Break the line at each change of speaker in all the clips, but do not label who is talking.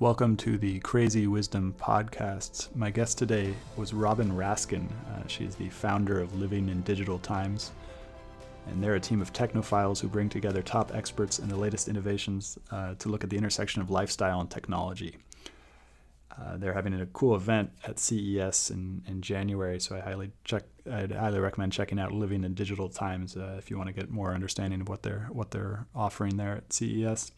Welcome to the Crazy Wisdom Podcast. My guest today was Robin Raskin. Uh, she's the founder of Living in Digital Times, and they're a team of technophiles who bring together top experts in the latest innovations uh, to look at the intersection of lifestyle and technology. Uh, they're having a cool event at CES in, in January, so I highly check. I'd highly recommend checking out Living in Digital Times uh, if you want to get more understanding of what they're what they're offering there at CES.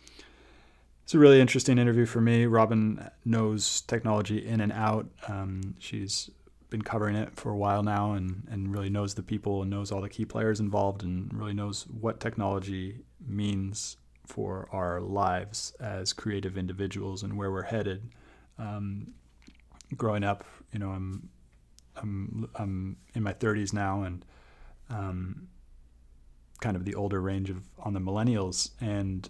It's a really interesting interview for me. Robin knows technology in and out. Um, she's been covering it for a while now and, and really knows the people and knows all the key players involved and really knows what technology means for our lives as creative individuals and where we're headed. Um, growing up, you know, I'm I'm I'm in my 30s now and um, kind of the older range of on the millennials and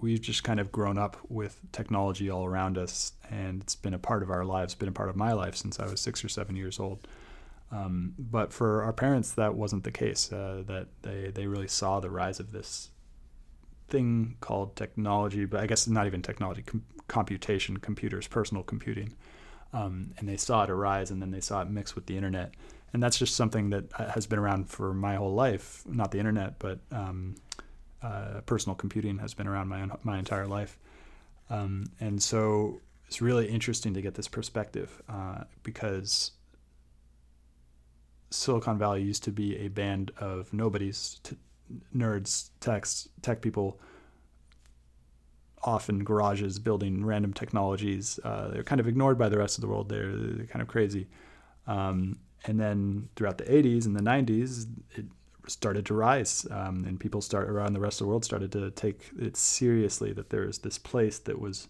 we've just kind of grown up with technology all around us, and it's been a part of our lives, been a part of my life since I was six or seven years old. Um, but for our parents, that wasn't the case. Uh, that they they really saw the rise of this thing called technology, but I guess not even technology, com- computation, computers, personal computing, um, and they saw it arise, and then they saw it mix with the internet, and that's just something that uh, has been around for my whole life. Not the internet, but um, uh, personal computing has been around my my entire life, um, and so it's really interesting to get this perspective uh, because Silicon Valley used to be a band of nobodies, t- nerds, techs, tech people, often garages building random technologies. Uh, they're kind of ignored by the rest of the world. They're, they're kind of crazy. Um, and then throughout the 80s and the 90s, it started to rise, um, and people start around the rest of the world started to take it seriously that there is this place that was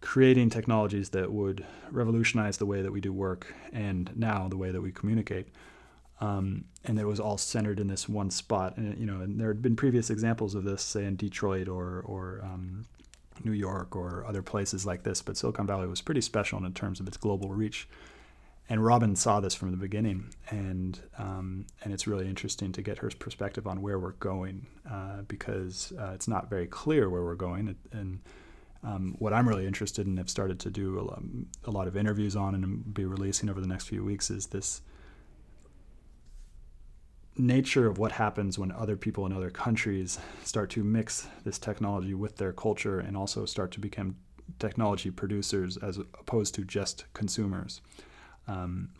creating technologies that would revolutionize the way that we do work and now the way that we communicate. Um, and it was all centered in this one spot. And you know, and there had been previous examples of this, say in Detroit or or um, New York or other places like this. But Silicon Valley was pretty special in terms of its global reach and Robin saw this from the beginning, and um, and it's really interesting to get her perspective on where we're going uh, because uh, it's not very clear where we're going. And um, what I'm really interested in, have started to do a a lot of interviews on, and be releasing over the next few weeks, is this nature of what happens when other people in other countries start to mix this technology with their culture and also start to become technology producers as opposed to just consumers. Um,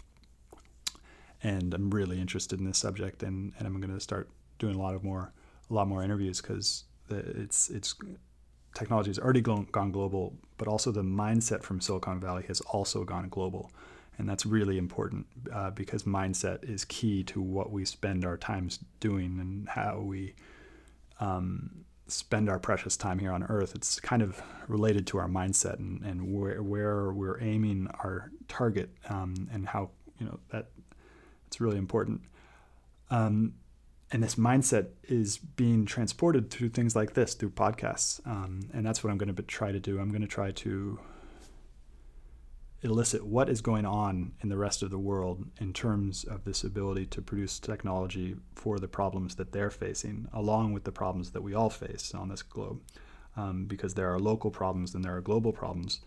and I'm really interested in this subject, and, and I'm going to start doing a lot of more a lot more interviews because it's it's technology has already gone, global, but also the mindset from Silicon Valley has also gone global, and that's really important uh, because mindset is key to what we spend our times doing and how we um, spend our precious time here on earth. It's kind of related to our mindset and, and where, where we're aiming our target um, and how, you know, that it's really important. Um, and this mindset is being transported through things like this, through podcasts. Um, and that's what I'm going to try to do. I'm going to try to elicit what is going on in the rest of the world in terms of this ability to produce technology for the problems that they're facing, along with the problems that we all face on this globe. Um, because there are local problems and there are global problems.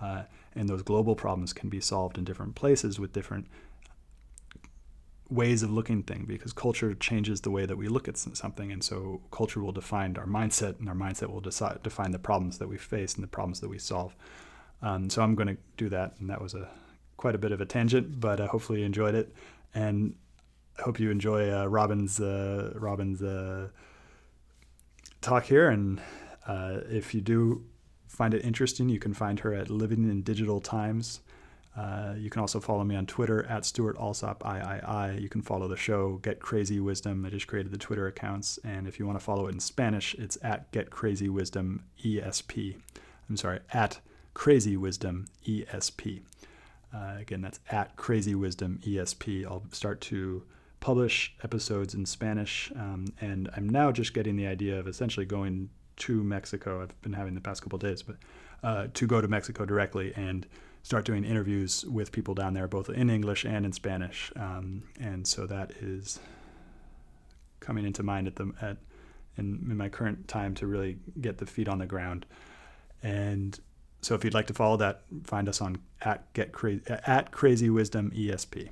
Uh, and those global problems can be solved in different places with different ways of looking thing because culture changes the way that we look at something and so culture will define our mindset and our mindset will decide, define the problems that we face and the problems that we solve um, so I'm going to do that, and that was a quite a bit of a tangent, but uh, hopefully you enjoyed it, and I hope you enjoy uh, Robin's uh, Robin's uh, talk here. And uh, if you do find it interesting, you can find her at Living in Digital Times. Uh, you can also follow me on Twitter at Stewart Alsop III. You can follow the show Get Crazy Wisdom. I just created the Twitter accounts, and if you want to follow it in Spanish, it's at Get Crazy Wisdom ESP. I'm sorry, at Crazy Wisdom ESP. Uh, again, that's at Crazy Wisdom ESP. I'll start to publish episodes in Spanish, um, and I'm now just getting the idea of essentially going to Mexico. I've been having the past couple days, but uh, to go to Mexico directly and start doing interviews with people down there, both in English and in Spanish. Um, and so that is coming into mind at the at in, in my current time to really get the feet on the ground. And so if you'd like to follow that, find us on at get crazy at Crazy Wisdom ESP.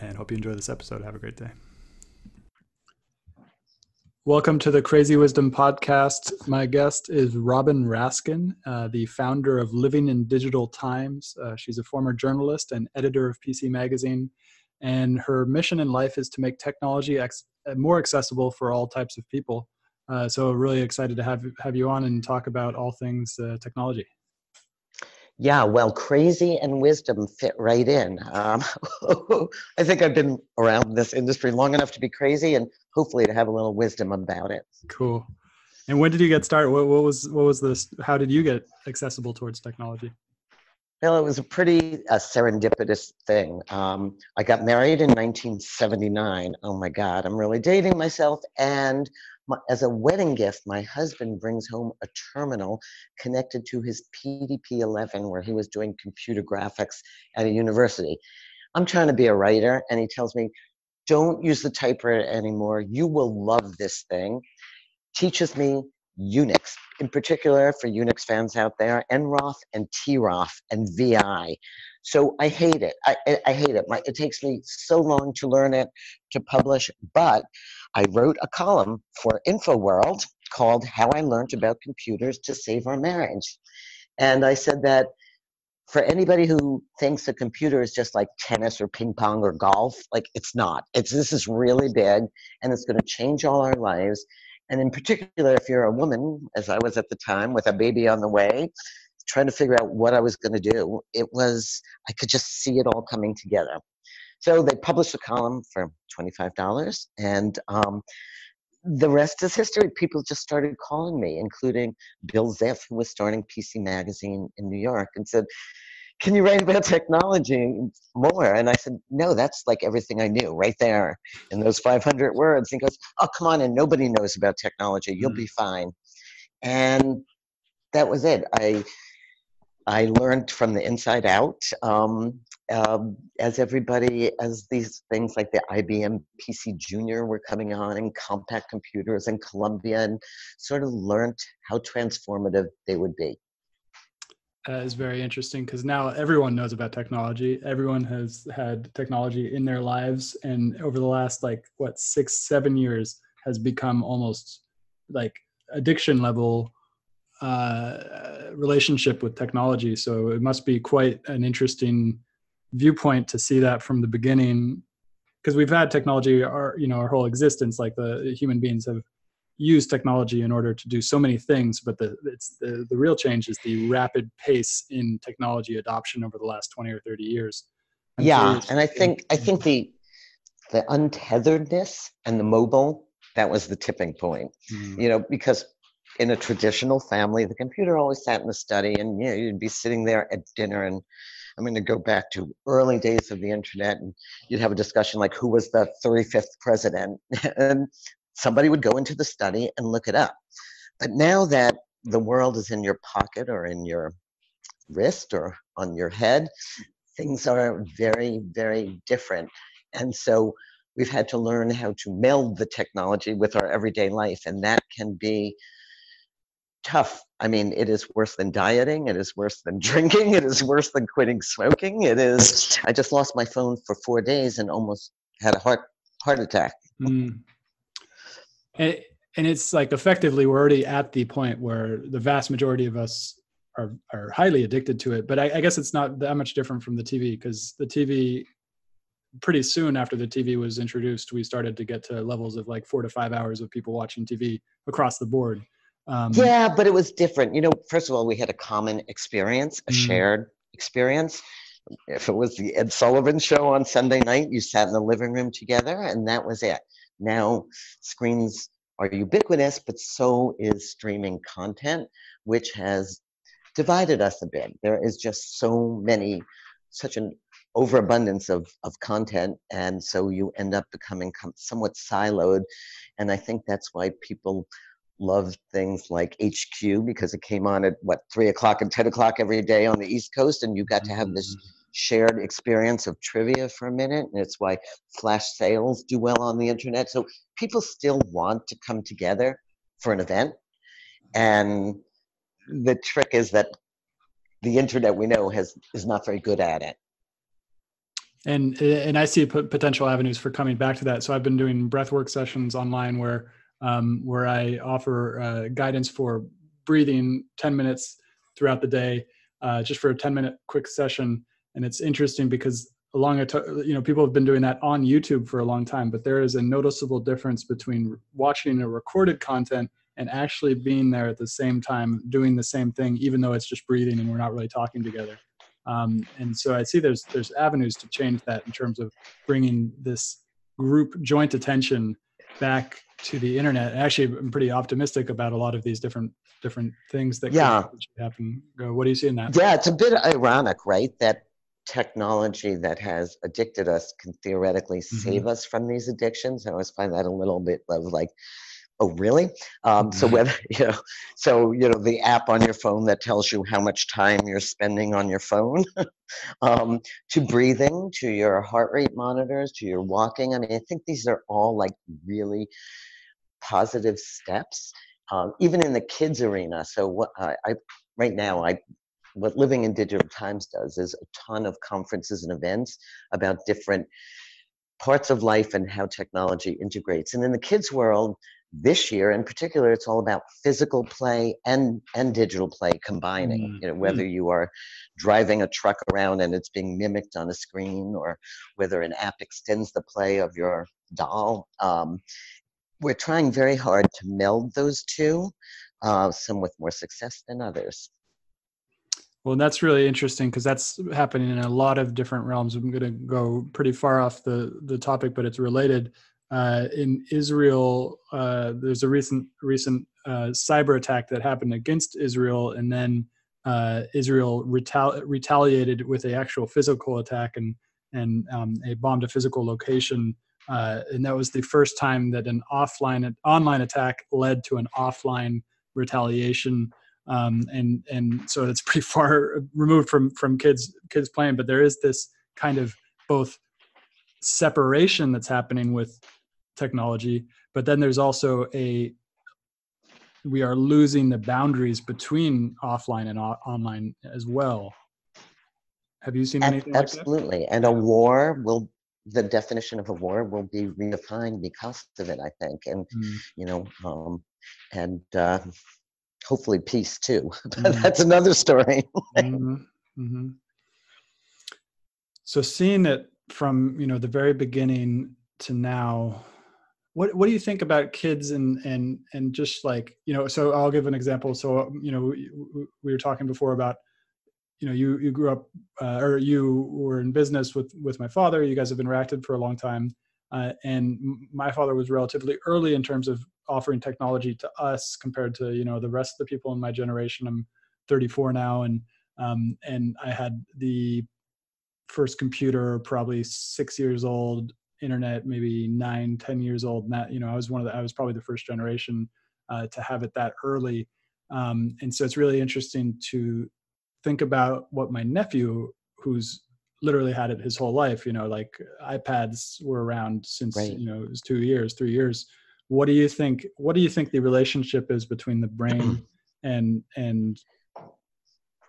And hope you enjoy this episode. Have a great day. Welcome to the Crazy Wisdom Podcast. My guest is Robin Raskin, uh, the founder of Living in Digital Times. Uh, she's a former journalist and editor of PC Magazine, and her mission in life is to make technology ex- more accessible for all types of people. Uh, so, really excited to have have you on and talk about all things uh, technology.
Yeah, well, crazy and wisdom fit right in. Um, I think I've been around this industry long enough to be crazy and hopefully to have a little wisdom about it.
Cool. And when did you get started? What, what was what was this? How did you get accessible towards technology?
Well, it was a pretty uh, serendipitous thing. Um, I got married in 1979. Oh my God, I'm really dating myself. And as a wedding gift, my husband brings home a terminal connected to his PDP-11 where he was doing computer graphics at a university. I'm trying to be a writer, and he tells me, don't use the typewriter anymore. You will love this thing. Teaches me Unix, in particular for Unix fans out there, nroff and troff and vi. So I hate it. I, I hate it. My, it takes me so long to learn it, to publish, but I wrote a column for InfoWorld called How I Learned About Computers to Save Our Marriage. And I said that for anybody who thinks a computer is just like tennis or ping pong or golf, like it's not. It's this is really big and it's going to change all our lives. And in particular, if you're a woman, as I was at the time with a baby on the way, trying to figure out what I was going to do, it was, I could just see it all coming together. So they published a column for $25, and um, the rest is history. People just started calling me, including Bill Ziff, who was starting PC Magazine in New York, and said, can you write about technology more? And I said, no, that's like everything I knew right there in those 500 words. And he goes, oh, come on, and nobody knows about technology. You'll mm. be fine. And that was it. I I learned from the inside out. Um, um, as everybody, as these things like the IBM PC Junior were coming on, and Compaq computers, and Columbia, and sort of learned how transformative they would be.
Is very interesting because now everyone knows about technology. Everyone has had technology in their lives, and over the last like what six, seven years, has become almost like addiction level uh, relationship with technology. So it must be quite an interesting viewpoint to see that from the beginning, because we've had technology our you know our whole existence. Like the human beings have used technology in order to do so many things, but the it's the, the real change is the rapid pace in technology adoption over the last twenty or thirty years.
I'm yeah, and I think I think the the untetheredness and the mobile that was the tipping point. Mm. You know, because in a traditional family, the computer always sat in the study, and you know, you'd be sitting there at dinner. And I'm going to go back to early days of the internet, and you'd have a discussion like who was the 35th president, and somebody would go into the study and look it up. But now that the world is in your pocket or in your wrist or on your head, things are very, very different. And so we've had to learn how to meld the technology with our everyday life, and that can be tough. I mean, it is worse than dieting. It is worse than drinking. It is worse than quitting smoking. It is. I just lost my phone for four days and almost had a heart heart attack. Mm.
And, and it's like effectively we're already at the point where the vast majority of us are are highly addicted to it. But I, I guess it's not that much different from the TV because the TV pretty soon after the TV was introduced, we started to get to levels of like four to five hours of people watching TV across the board.
Um, yeah, but it was different. You know, first of all, we had a common experience, a mm-hmm. shared experience. If it was the Ed Sullivan show on Sunday night, you sat in the living room together, and that was it. Now, screens are ubiquitous, but so is streaming content, which has divided us a bit. There is just so many, such an overabundance of, of content, and so you end up becoming somewhat siloed. And I think that's why people loved things like HQ because it came on at what three o'clock and ten o'clock every day on the East Coast, and you got to have this mm-hmm. shared experience of trivia for a minute. And it's why flash sales do well on the internet. So people still want to come together for an event, and the trick is that the internet we know has is not very good at it
and and i see potential avenues for coming back to that so i've been doing breathwork sessions online where um, where i offer uh, guidance for breathing 10 minutes throughout the day uh, just for a 10 minute quick session. And it's interesting because along a t- you know people have been doing that on youtube for a long time but there is a noticeable difference between watching a recorded content and actually being there at the same time doing the same thing even though it's just breathing and we're not really talking together. Um, and so i see there's there's avenues to change that in terms of bringing this group joint attention back to the internet actually i'm pretty optimistic about a lot of these different different things that
yeah.
happen go what do you see in that
yeah it's a bit ironic right that technology that has addicted us can theoretically mm-hmm. save us from these addictions i always find that a little bit of like oh really? Um, so mm-hmm. whether you know so you know the app on your phone that tells you how much time you're spending on your phone um, to breathing to your heart rate monitors to your walking i mean i think these are all like really positive steps um, even in the kids arena. So what I, I right now i what living in digital times does is a ton of conferences and events about different parts of life and how technology integrates. And in the kids world this year in particular it's all about physical play and and digital play combining mm-hmm. you know whether you are driving a truck around and it's being mimicked on a screen or whether an app extends the play of your doll um, we're trying very hard to meld those two uh, some with more success than others
well, that's really interesting because that's happening in a lot of different realms. I'm going to go pretty far off the the topic, but it's related uh, in Israel, uh, there's a recent recent uh, cyber attack that happened against Israel, and then uh, Israel retali- retaliated with a actual physical attack and and um, a bombed a physical location. Uh, and that was the first time that an offline online attack led to an offline retaliation. Um, and and so it's pretty far removed from from kids kids playing, but there is this kind of both separation that's happening with technology but then there's also a we are losing the boundaries between offline and o- online as well have you seen anything
absolutely
like
and a war will the definition of a war will be redefined because of it i think and mm. you know um, and uh, hopefully peace too but mm. that's another story mm-hmm. Mm-hmm.
so seeing it from you know the very beginning to now what what do you think about kids and and and just like you know so i'll give an example. So you know we, we were talking before about you know you you grew up uh, or you were in business with with my father. You guys have interacted for a long time uh, and my father was relatively early in terms of offering technology to us compared to you know the rest of the people in my generation. I'm 34 now and um, and i had the first computer probably six years old internet maybe nine, ten years old. That, you know, I was one of the, I was probably the first generation uh, to have it that early. Um, and so it's really interesting to think about what my nephew, who's literally had it his whole life, you know, like iPads were around since, right. you know, it was two years, three years. What do you think, what do you think the relationship is between the brain and, and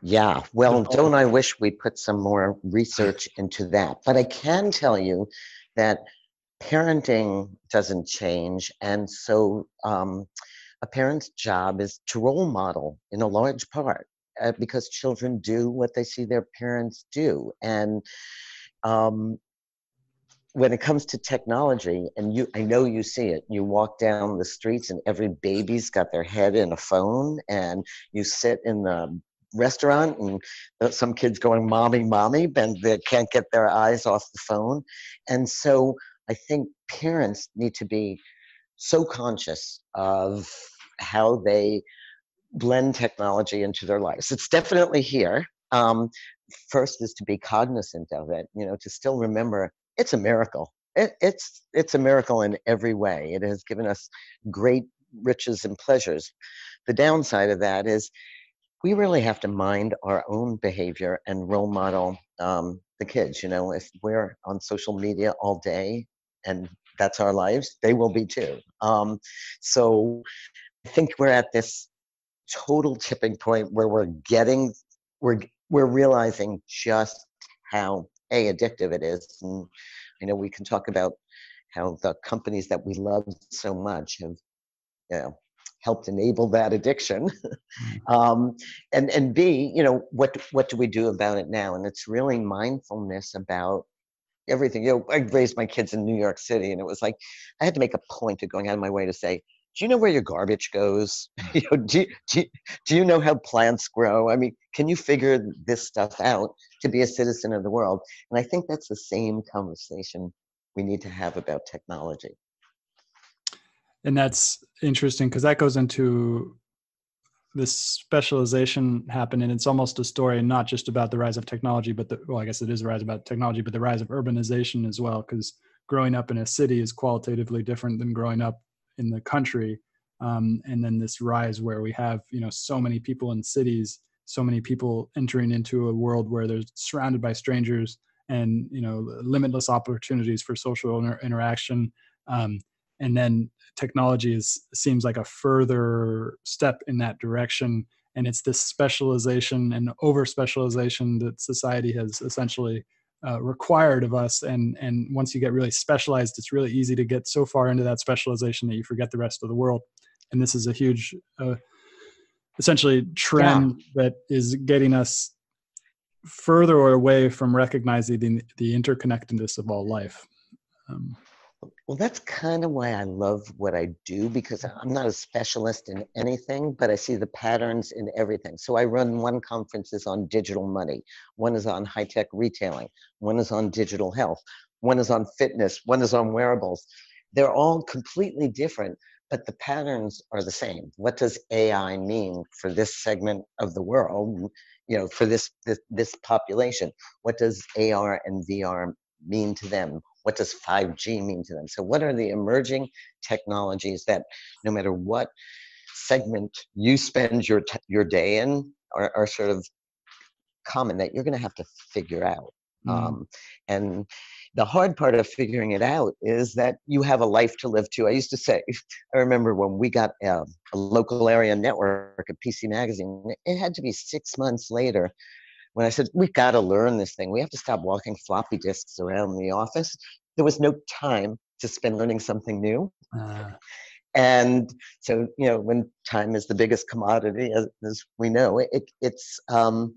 yeah, well, don't I wish we put some more research into that? But I can tell you that parenting doesn't change. And so um, a parent's job is to role model in a large part uh, because children do what they see their parents do. And um, when it comes to technology, and you, I know you see it, you walk down the streets and every baby's got their head in a phone, and you sit in the restaurant and some kids going mommy mommy and they can't get their eyes off the phone. And so i think parents need to be so conscious of how they blend technology into their lives. It's definitely here. Um, first is to be cognizant of it you know to still remember it's a miracle. It, it's it's a miracle in every way. It has given us great riches and pleasures. The downside of that is we really have to mind our own behavior and role model um, the kids. You know, if we're on social media all day and that's our lives, they will be too. Um, so I think we're at this total tipping point where we're getting we're we're realizing just how a addictive it is and i know we can talk about how the companies that we love so much have you know helped enable that addiction. Mm. um, and and b you know what what do we do about it now? And it's really mindfulness about everything. You know i raised my kids in new york city and it was like i had to make a point of going out of my way to say do you know where your garbage goes? You know do do, do you know how plants grow? I mean can you figure this stuff out to be a citizen of the world? And i think that's the same conversation we need to have about technology
and that's interesting because that goes into this specialization happened and it's almost a story not just about the rise of technology but the well i guess it is a rise about technology but the rise of urbanization as well because growing up in a city is qualitatively different than growing up in the country. Um, and then this rise where we have you know so many people in cities so many people entering into a world where they're surrounded by strangers and you know limitless opportunities for social inter- interaction. Um, and then technology is seems like a further step in that direction. And it's this specialization and over specialization that society has essentially uh, required of us. And and once you get really specialized it's really easy to get so far into that specialization that you forget the rest of the world. And this is a huge uh, essentially trend yeah. that is getting us further away from recognizing the, the interconnectedness of all life. Um,
well, that's kind of why I love what I do because mm-hmm. I'm not a specialist in anything, but I see the patterns in everything. So I run one conference is on digital money, one is on high tech retailing, one is on digital health, one is on fitness, one is on wearables. They're all completely different, but the patterns are the same. What does AI mean for this segment of the world? Mm, you know, for this this, this population, what does AR and VR mean to them? What does 5G mean to them? So, what are the emerging technologies that no matter what segment you spend your, t- your day in are, are sort of common that you're going to have to figure out? Mm. Um, and the hard part of figuring it out is that you have a life to live too. I used to say, I remember when we got a, a local area network, a PC magazine, it had to be six months later when I said, we've got to learn this thing, we have to stop walking floppy disks around the office, there was no time to spend learning something new. Uh. And so, you know, when time is the biggest commodity, as, as we know, it, it's um,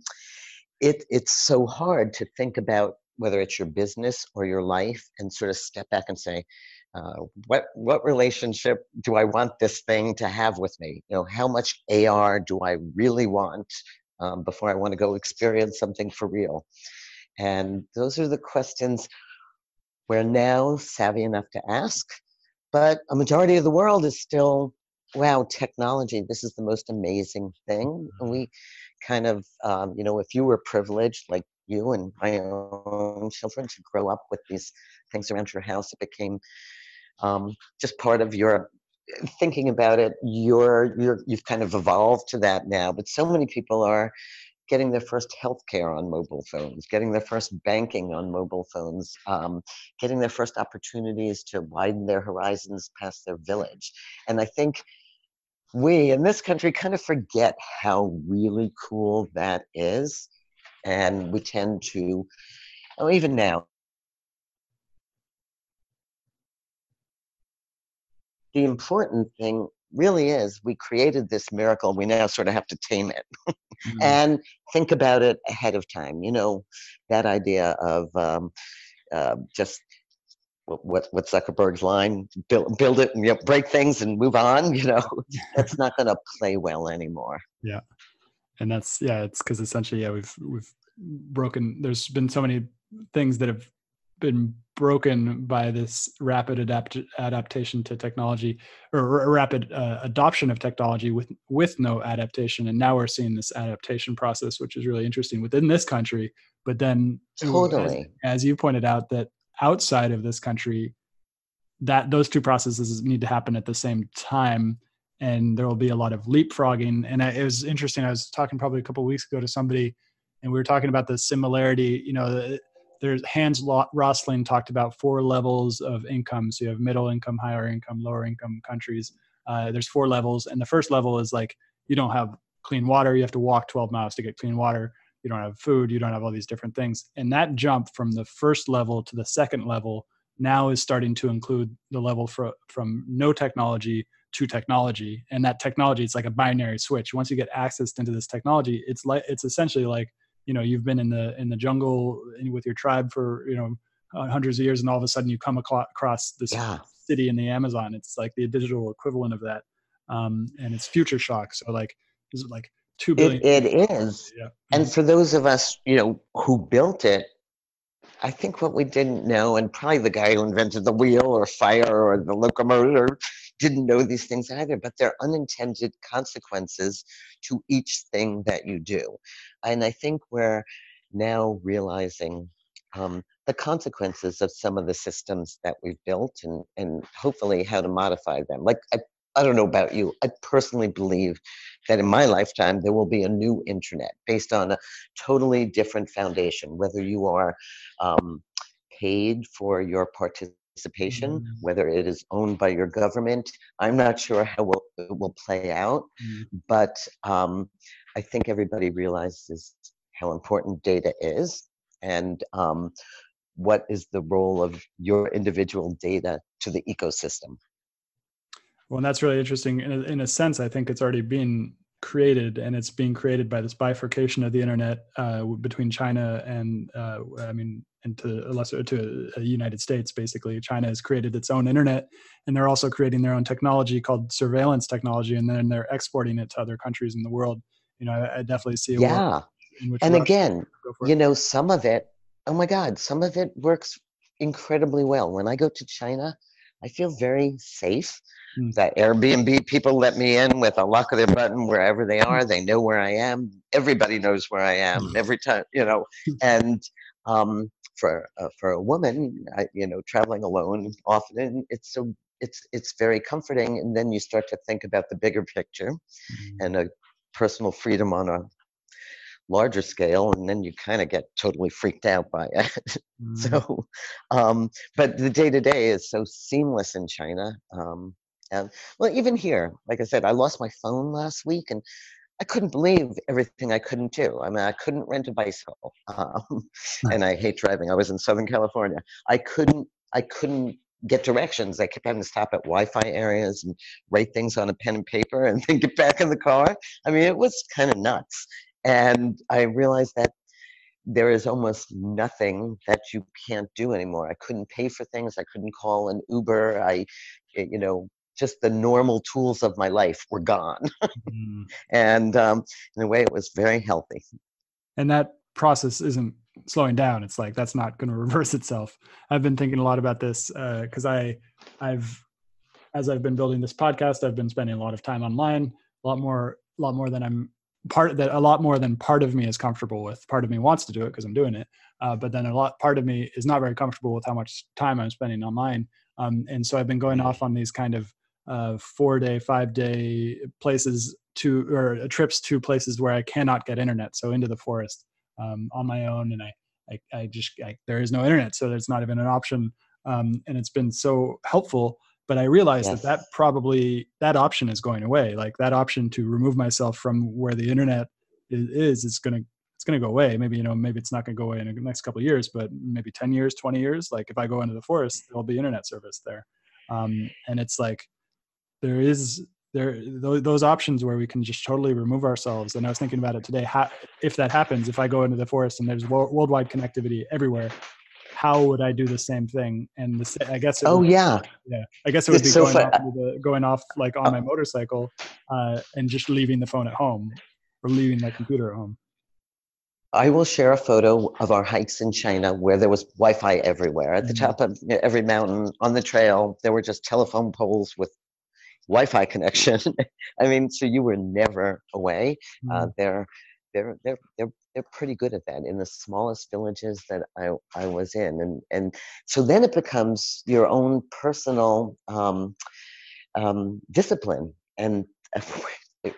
it, it's so hard to think about whether it's your business or your life and sort of step back and say, uh, what what relationship do I want this thing to have with me? You know, how much AR do I really want um, before I want to go experience something for real? And those are the questions we're now savvy enough to ask, but a majority of the world is still, wow, technology, this is the most amazing thing. And we kind of, um, you know, if you were privileged like you and my own children to grow up with these things around your house, it became um, just part of your thinking about it you're you're you've kind of evolved to that now but so many people are getting their first healthcare on mobile phones, getting their first banking on mobile phones, um, getting their first opportunities to widen their horizons past their village. And I think we in this country kind of forget how really cool that is. And we tend to, oh, even now, the important thing really is we created this miracle we now sort of have to tame it mm-hmm. and think about it ahead of time you know that idea of um, uh, just what what Zuckerberg's line build build it and you know, break things and move on you know? That's not going to play well anymore.
Yeah. And that's yeah it's because essentially yeah we've we've broken there's been so many things that have been broken by this rapid adapt- adaptation to technology or r- rapid uh, adoption of technology with with no adaptation. And now we're seeing this adaptation process which is really interesting within this country. But then
totally
as, as you pointed out that outside of this country that those two processes need to happen at the same time. And there will be a lot of leapfrogging. And it was interesting i was talking probably a couple weeks ago to somebody and we were talking about the similarity you know there's Hans Rosling talked about four levels of income. So you have middle income, higher income, lower income countries. Uh, there's four levels, and the first level is like you don't have clean water. You have to walk 12 miles to get clean water. you don't have food, you don't have all these different things. And that jump from the first level to the second level now is starting to include the level for, from no technology to technology. And that technology, it's like a binary switch. Once you get access into this technology, it's like it's essentially like you know you've been in the in the jungle with your tribe for you know hundreds of years, and all of a sudden you come across this yeah. city in the Amazon. It's like the digital equivalent of that, um, and it's future shock. So like, is it like two billion?
it, it is. Yeah. And mm-hmm. for those of us, you know, who built it, I think what we didn't know, and probably the guy who invented the wheel or fire or the locomotive didn't know these things either, but they're unintended consequences to each thing that you do. And I think we're now realizing um, the consequences of some of the systems that we've built and, and hopefully how to modify them. Like, I, I don't know about you, I personally believe that in my lifetime there will be a new internet based on a totally different foundation, whether you are um, paid for your participation, mm-hmm. whether it is owned by your government. I'm not sure how will, it will play out, mm-hmm. but um, I think everybody realizes how important data is and um, what is the role of your individual data to the ecosystem.
Well, and that's really interesting. In a, in a sense, I think it's already been created, and it's being created by this bifurcation of the internet uh, between China and, uh, I mean, and to a lesser to a United States. Basically, China has created its own internet, and they're also creating their own technology called surveillance technology, and then they're exporting it to other countries in the world. You know, I, I definitely see.
yeah, and again, you know, some of it. Oh my God, some of it works incredibly well. When I go to China, I feel very safe Mm. That Airbnb people let me in with a lock of their button wherever they are. They know where I am. Everybody knows where I am mm. every time, you know. And um, for uh, for a woman, I, you know, traveling alone often, it's so it's it's very comforting. And then you start to think about the bigger picture mm-hmm. and a personal freedom on a larger scale and then you kind of get totally freaked out by it mm. so um, but the day to day is so seamless in china um, and well, even here, like I said, I lost my phone last week and I couldn't believe everything I couldn't do. I mean, I couldn't rent a bicycle, um, and I hate driving. I was in Southern California. I couldn't. I couldn't get directions. I kept having to stop at Wi-Fi areas and write things on a pen and paper, and then get back in the car. I mean, it was kind of nuts. And I realized that there is almost nothing that you can't do anymore. I couldn't pay for things. I couldn't call an Uber. I, you know, just the normal tools of my life were gone. mm. And um, in a way, it was very healthy.
And that process isn't slowing down. It's like that's not going to reverse itself. I've been thinking a lot about this because uh, I, I've, as I've been building this podcast, I've been spending a lot of time online, a lot more, a lot more than I'm part that a lot more than part of me is comfortable with. Part of me wants to do it because I'm doing it, uh, but then a lot part of me is not very comfortable with how much time I'm spending online. Um, and so I've been going off on these kind of uh, four day, five day places to or uh, trips to places where I cannot get internet. So into the forest um, on my own, and I I, I just I, there is no internet, so there's not even an option. Um, and it's been so helpful. But I realized yes. that that probably that option is going away. Like that option to remove myself from where the internet is, is it's gonna it's gonna go away. Maybe you know maybe it's not gonna go away in the next couple of years, but maybe ten years, twenty years. Like if I go into the forest, there'll be internet service there. Um, and it's like there is there those options where we can just totally remove ourselves and i was thinking about it today how, if that happens if i go into the forest and there's worldwide connectivity everywhere how would i do the same thing and the, i guess
oh
would,
yeah
yeah i guess it would it's be so going, off the, going off like on my motorcycle uh, and just leaving the phone at home or leaving my computer at home
I will share a photo of our hikes in China where there was Wi-Fi everywhere. At the mm-hmm. top of every mountain, on the trail, there were just telephone poles with Wi-Fi connection. I mean, so you were never away. Uh, mm. Uh, they're they're they're they're they're pretty good at that in the smallest villages that I I was in, and and so then it becomes your own personal um, um, discipline and. It,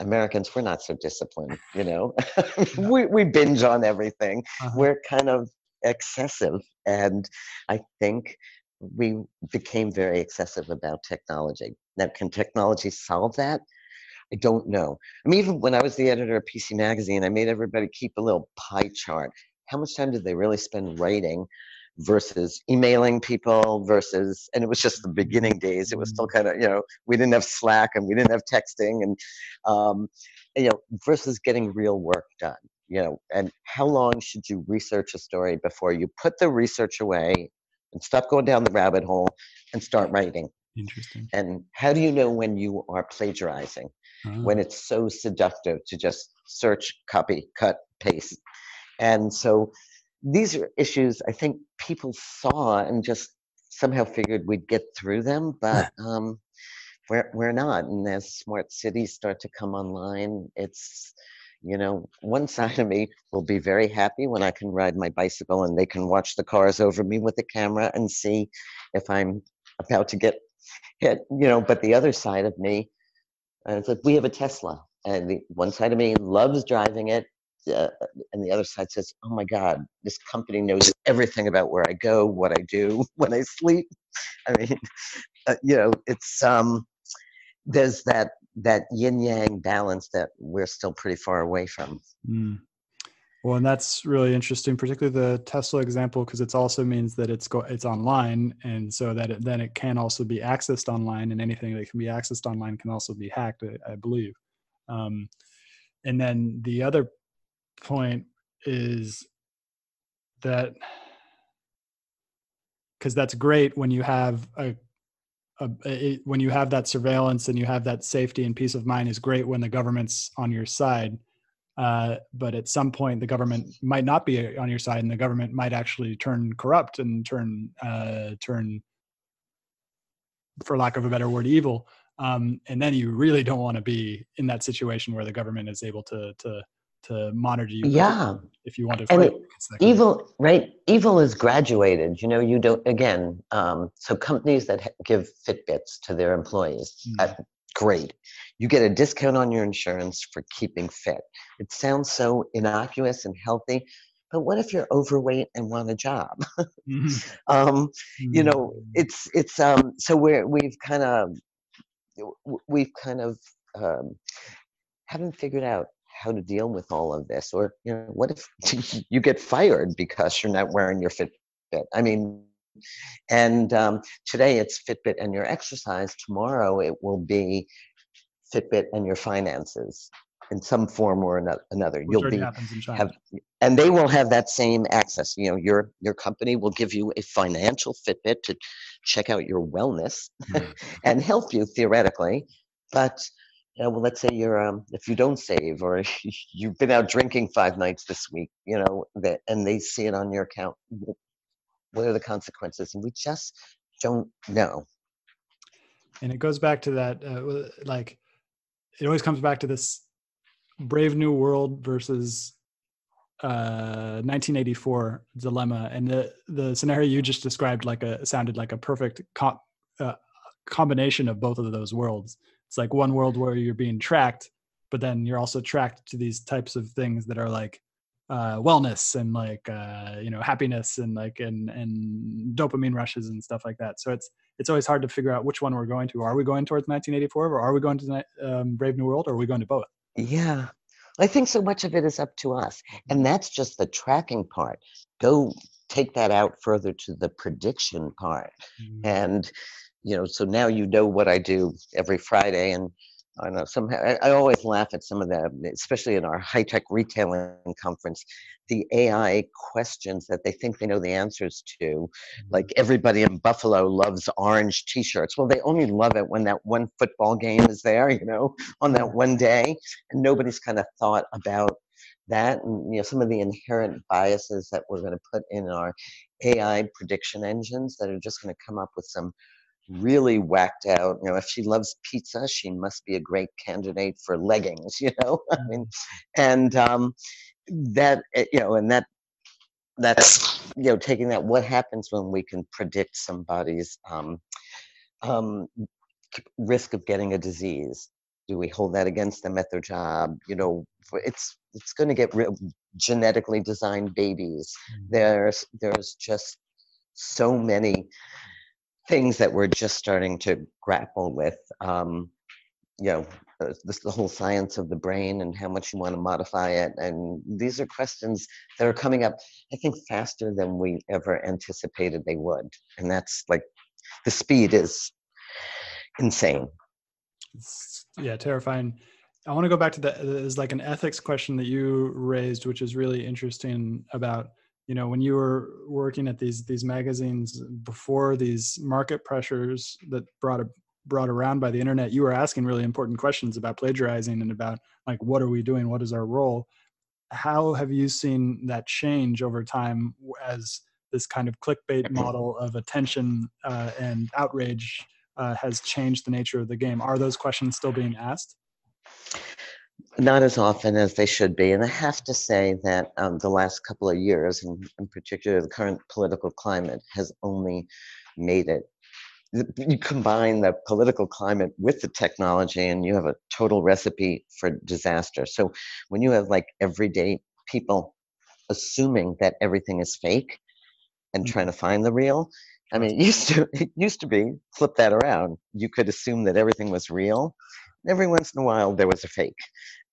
Americans, we're not so disciplined, you know. we we binge on everything. Uh-huh. We're kind of excessive, and I think we became very excessive about technology. Now, can technology solve that? I don't know. I mean, even when I was the editor of PC Magazine, I made everybody keep a little pie chart. How much time did they really spend writing versus emailing people versus, and it was just the beginning days. It was still kind of, you know, we didn't have Slack and we didn't have texting and, um, you know, versus getting real work done you know, and how long should you research a story before you put the research away and stop going down the rabbit hole and start writing?
Interesting.
And how do you know when you are plagiarizing? Uh-huh. When it's so seductive to just search, copy, cut, paste. And so these are issues I think people saw and just somehow figured we'd get through them, but um, we're, we're not. And as smart cities start to come online, it's you know, one side of me will be very happy when I can ride my bicycle and they can watch the cars over me with the camera and see if I'm about to get you know, but the other side of me, uh, it's like we have a Tesla and the one side of me loves driving it. Uh, and the other side says, "Oh my God, this company knows everything about where I go, what I do, when I sleep." I mean, uh, you know, it's um, there's that that yin yang balance that we're still pretty far away from.
Mm. Well, and that's really interesting, particularly the Tesla example, because it also means that it's go it's online, and so that it, then it can also be accessed online, and anything that can be accessed online can also be hacked, I, I believe. Um, and then the other point is that because that's great when you have a a, it, when you have that surveillance and you have that safety and peace of mind is great when the government's on your side. Uh, but at some point, the government might not be on your side, and the government might actually turn corrupt and turn uh, turn, for lack of a better word, evil. Um, and then you really don't want to be in that situation where the government is able to to to monitor you.
Yeah.
If you want to
and it, evil, right? Evil is graduated. You know, you don't, again, um, so companies that give Fitbits to their employees, mm. uh, great. You get a discount on your insurance for keeping fit. It sounds so innocuous and healthy, but what if you're overweight and want a job? mm-hmm. um, you know, mm. it's, it's, um, so we're, we've kind of, we've kind of, um, haven't figured out how to deal with all of this or you know what if you get fired because you're not wearing your fitbit i mean and um, today it's fitbit and your exercise tomorrow it will be fitbit and your finances in some form or another
Which you'll be have
and they will have that same access you know your your company will give you a financial fitbit to check out your wellness mm-hmm. and help you theoretically but you know, well, let's say you're, um, if you don't save or you've been out drinking five nights this week, you know, that, and they see it on your account, what are the consequences? And we just don't know.
And it goes back to that, uh, like, it always comes back to this brave new world versus uh 1984 dilemma and the the scenario you just described like a sounded like a perfect co- uh, combination of both of those worlds it's like one world where you're being tracked but then you're also tracked to these types of things that are like uh, wellness and like uh, you know happiness and like and and dopamine rushes and stuff like that. So it's it's always hard to figure out which one we're going to. Are we going towards 1984 or are we going to um, Brave New World or are we going to both?
Yeah, I think so much of it is up to us, and that's just the tracking part. Go take that out further to the prediction part, mm-hmm. and you know, so now you know what I do every Friday. And I know somehow I, always laugh at some of the, especially in our high tech retailing conference, the AI questions that they think they know the answers to. Like mm-hmm. everybody in Buffalo loves orange T-shirts. Well, they only love it when that one football game is there, you know, on that one day, and nobody's kind of thought about that and you know some of the inherent biases that we're going to put in our AI prediction engines that are just going to come up with some really whacked out. You know, if she loves pizza, she must be a great candidate for leggings. You know, I mean, mm-hmm. and um, that eh, you know, and that that's you know, taking that. What happens when we can predict somebody's um, um, risk of getting a disease? Do we hold that against them at their job? You know, it's it's going to get real genetically designed babies. Mm-hmm. There's there's just so many things that we're just starting to grapple with. Um, you know, uh, this the whole science of the brain and how much you want to modify it. And these are questions that are coming up, I think, faster than we ever anticipated they would. And that's like the speed is insane.
Yeah, terrifying. I want to go back to the is like an ethics question that you raised, which is really interesting about you know when you were working at these these magazines before these market pressures that brought a, brought around by the internet you were asking really important questions about plagiarizing and about like what are we doing? What is our role? How have you seen that change over time as this kind of clickbait model of attention uh, and outrage uh, has changed the nature of the game? Are those questions still being asked
not as often as they should be. And I have to say that um, the last couple of years, and in particular the current political climate, has only made it. You combine the political climate with the technology, and you have a total recipe for disaster. So when you have like everyday people assuming that everything is fake and mm-hmm. trying to find the real, I mean, it used to it used to be flip that around. You could assume that everything was real. Every once in a while, there was a fake,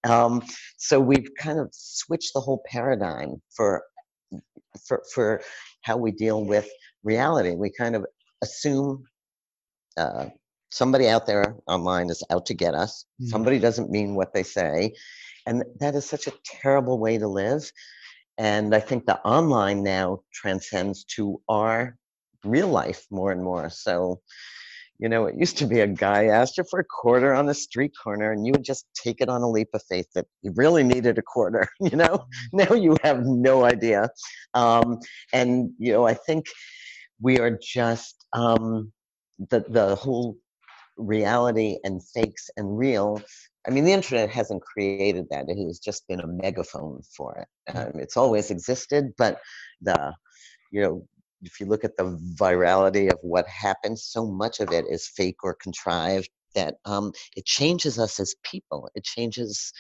um, so we've kind of switched the whole paradigm for, for, for how we deal with reality. We kind of assume uh, somebody out there online is out to get us. Mm-hmm. Somebody doesn't mean what they say. And that is such a terrible way to live. And I think the online now transcends to our real life more and more. So you know, it used to be a guy asked you for a quarter on the street corner and you would just take it on a leap of faith that you really needed a quarter, you know? Mm-hmm. Now you have no idea. Um, and, you know, I think we are just, um, the, the whole reality and fakes and real I mean, the internet hasn't created that. It has just been a megaphone for it. Um, it's always existed, but the, you know, if you look at the virality of what happens, so much of it is fake or contrived that um, it changes us as people. It changes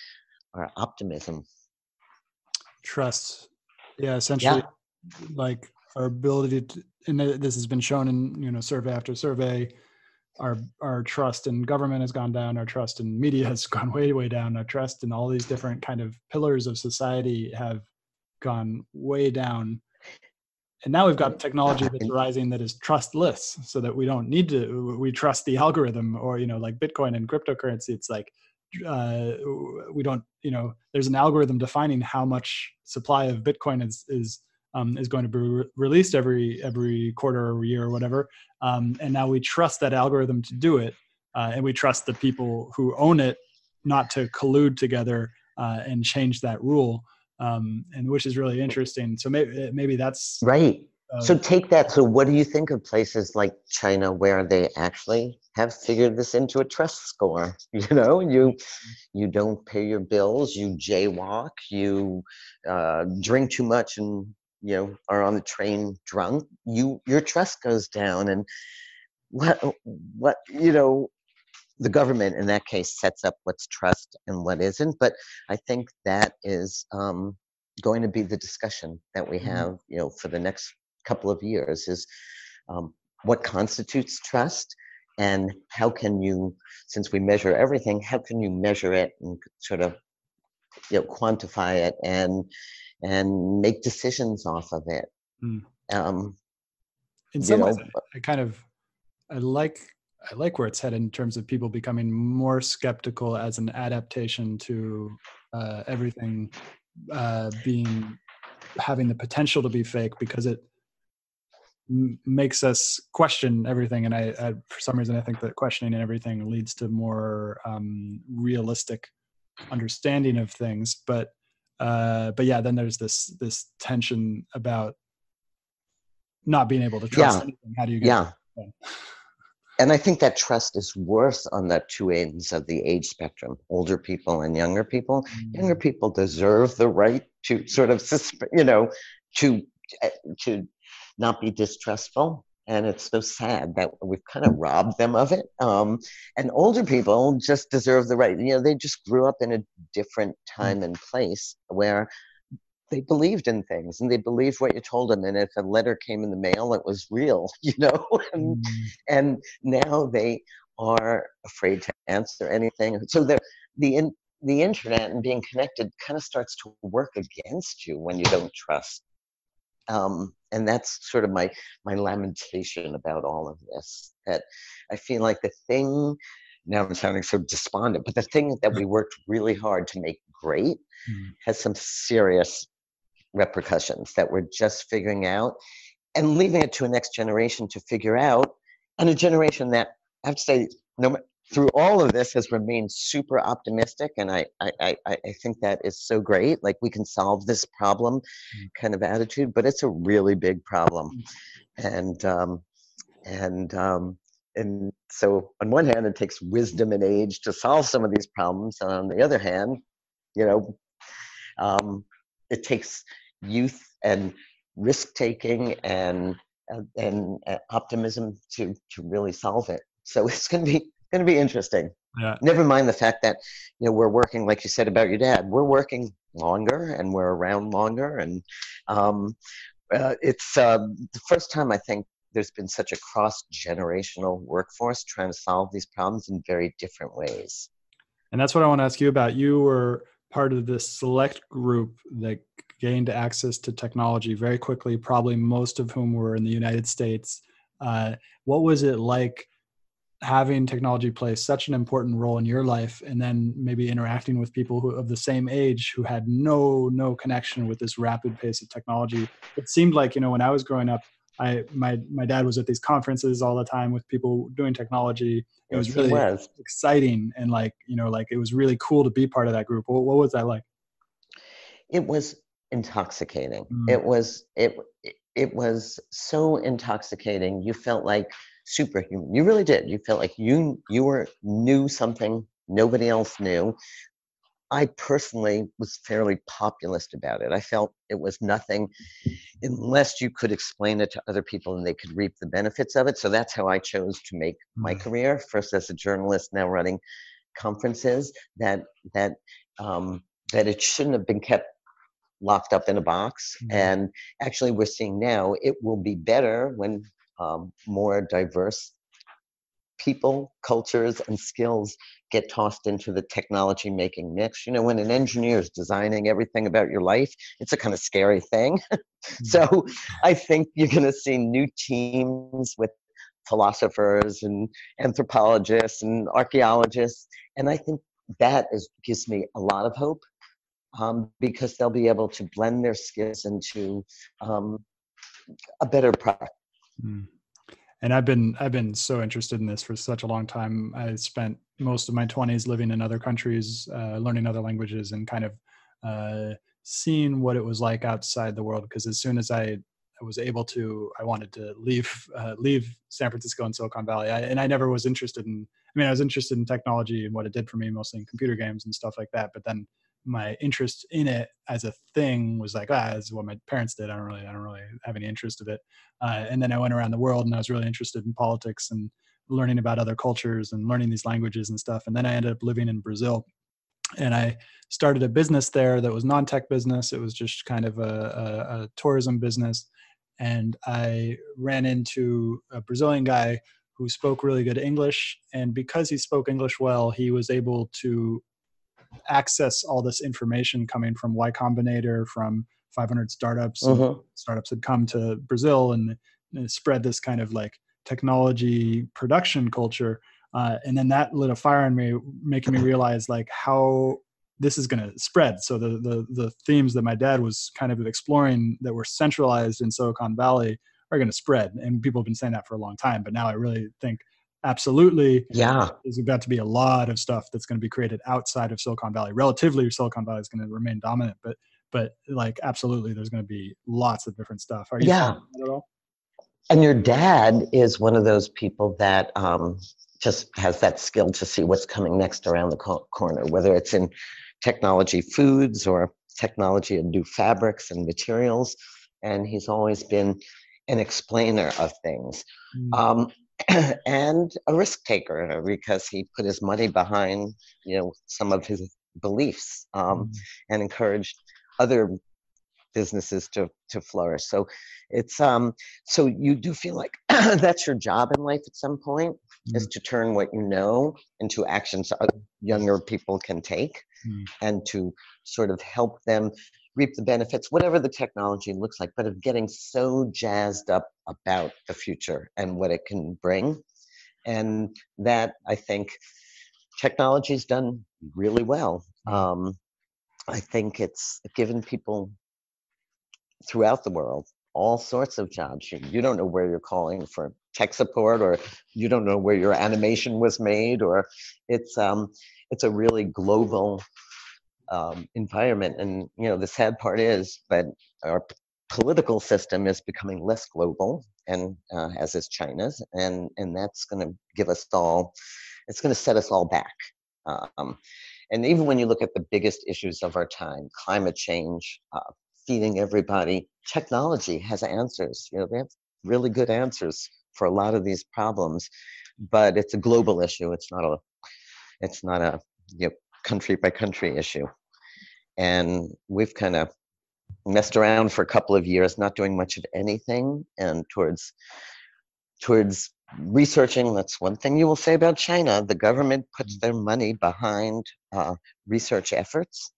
our optimism.
Trust. Yeah, essentially, yeah. like our ability to, and this has been shown in you know survey after survey. Our our trust in government has gone down. Our trust in media has gone way way down. Our trust in all these different kind of pillars of society have gone way down and now we've got technology that's rising that is trustless so that we don't need to we trust the algorithm or you know like bitcoin and cryptocurrency. It's like uh, we don't you know there's an algorithm defining how much supply of bitcoin is is um, is going to be re- released every every quarter or year or whatever. Um, and now we trust that algorithm to do it uh, and we trust the people who own it not to collude together uh, and change that rule um, and which is really interesting. So maybe maybe that's
right. Uh, so take that. So what do you think of places like China where they actually have figured this into a trust score? You know, you you don't pay your bills, you jaywalk, you uh, drink too much, and you know are on the train drunk. You your trust goes down, and what what you know the government in that case sets up what's trust and what isn't but i think that is um, going to be the discussion that we mm-hmm. have mm-hmm. you know for the next couple of years is um, what constitutes trust and how can you since we measure everything how can you measure it and sort of you know quantify it and and make decisions off of it mm. um,
in some know, ways I kind of i like I like where it's headed in terms of people becoming more skeptical as an adaptation to uh, everything uh, being having the potential to be fake because it m- makes us question everything. And I, I, for some reason, I think that questioning everything leads to more um, realistic understanding of things. But uh, but yeah, then there's this this tension about not being able to trust
yeah.
anything. How do you get
yeah and I think that trust is worse on the two ends of the age spectrum older people and younger people. Mm-hmm. Younger people deserve the right to sort of, you know, to, eh, to not be distrustful. And it's so sad that we've kind of robbed them of it. Um, and older people just deserve the right. You know, they just grew up in a different mm. time and place where they believed in things and they believed what you told them and if a letter came in the mail it was real you know and, mm. and now they are afraid to answer anything. So the the in, the internet and being connected kind of starts to work against you when you don't trust. Um, and that's sort of my my lamentation about all of this. That I feel like the thing now I'm sounding so despondent, but the thing that we worked really hard to make great mm. has some serious repercussions that we're just figuring out and leaving it to a next generation to figure out, and a generation that I have to say, no, through all of this has remained super optimistic and I, I, I, I think that is so great like we can solve this problem mm. kind of attitude but it's a really big problem mm. and um, and um, and so on one hand it takes wisdom and age to solve some of these problems and on the other hand you know um, it takes youth and risk taking and and, and uh, optimism to to really solve it so it's going to be going to be interesting
yeah.
never mind the fact that you know we're working like you said about your dad we're working longer and we're around longer and um, uh, it's uh, the first time i think there's been such a cross generational workforce trying to solve these problems in very different ways.
And that's what I want to ask you about. You were part of this select group that gained access to technology very quickly, probably most of whom were in the United States. Uh, what was it like having technology play such an important role in your life and then maybe interacting with people who of the same age who had no no connection with this rapid pace of technology it seemed like you know when i was growing up I my my dad was at these conferences all the time with people doing technology. It was really was. exciting and like you know like it was really cool to be part of that group. What, what was that like?
It was intoxicating. Mm. It was it it was so intoxicating. You felt like superhuman. You really did. You felt like you you were knew something nobody else knew. I personally was fairly populist about it. I felt it was nothing unless you could explain it to other people and they could reap the benefits of it. So that's how I chose to make my mm. career. First as a journalist, now running conferences. That that um, that it shouldn't have been kept locked up in a box. Mm-hmm. And actually, we're seeing now it will be better when um, more diverse people, cultures, and skills get tossed into the technology making mix. You know, when an engineer is designing everything about your life, it's a kind of scary thing. so mm. I think you're going to see new teams with philosophers and anthropologists and archaeologists. And I think that is, gives me a lot of hope um, because they'll be able to blend their skills into um, a better product. Mm
and I've been I've been so interested in this for such a long time. I spent most of my 20s living in other countries, uh, learning other languages, and kind of uh, seeing what it was like outside the world. Because as soon as I, was able to, I wanted to leave uh, leave San Francisco and Silicon Valley. I, and I never was interested in. I mean, I was interested in technology and what it did for me, mostly in computer games and stuff like that. But then my interest in it as a thing was like ah this is what my parents did. I don't really i don't really have any interest of it. Uh, and then i went around the world and i was really interested in politics and learning about other cultures and learning these languages and stuff. And then i ended up living in brazil. And i started a business there that was non-tech business. It was just kind of a, a, a tourism business. And i ran into a brazilian guy who spoke really good english. And because he spoke english well he was able to access all this information coming from Y Combinator, from 500 startups. Uh-huh. Startups had come to Brazil and, and, spread this kind of like technology production culture. Uh, and then that lit a fire in me, making me realize like how this is going to spread. So the, the the themes that my dad was kind of exploring that were centralized in Silicon Valley are going to spread, and people have been saying that for a long time. But now I really think absolutely.
Yeah.
there's about to be a lot of stuff that's going to be created outside of silicon valley. Relatively silicon valley is going to remain dominant but but like absolutely there's going to be lots of different stuff.
Are you yeah. at all? and your dad is one of those people that um, just has that skill to see what's coming next around the co- corner whether it's in technology foods or technology and new fabrics and materials. And he's always been an explainer of things. Mm. um, and a risk taker because he put his money behind you know some of his beliefs um, mm. and encouraged other businesses to to flourish so it's um so you do feel like that's your job in life at some point mm. is to turn what you know into actions younger people can take mm. and to sort of help them reap the benefits, whatever the technology looks like, but of getting so jazzed up about the future and what it can bring. And that I think technology's done really well. Um, I think it's given people throughout the world all sorts of jobs. You, you don't know where you're calling for tech support, or you don't know where your animation was made, or it's um, it's a really global um, environment. And you know, the sad part is that our political system is becoming less global, and uh, as is China's, and and that's going to give us all, it's going to set us all back. Um, and even when you look at the biggest issues of our time, climate change, uh, feeding everybody, technology has answers. You know, they have really good answers for a lot of these problems, but it's a global issue. It's not a, it's not a you know, country by country issue. And we've kind of messed around for a couple of years, not doing much of anything, and towards towards researching. That's one thing you will say about China. The government puts their money behind uh, research efforts,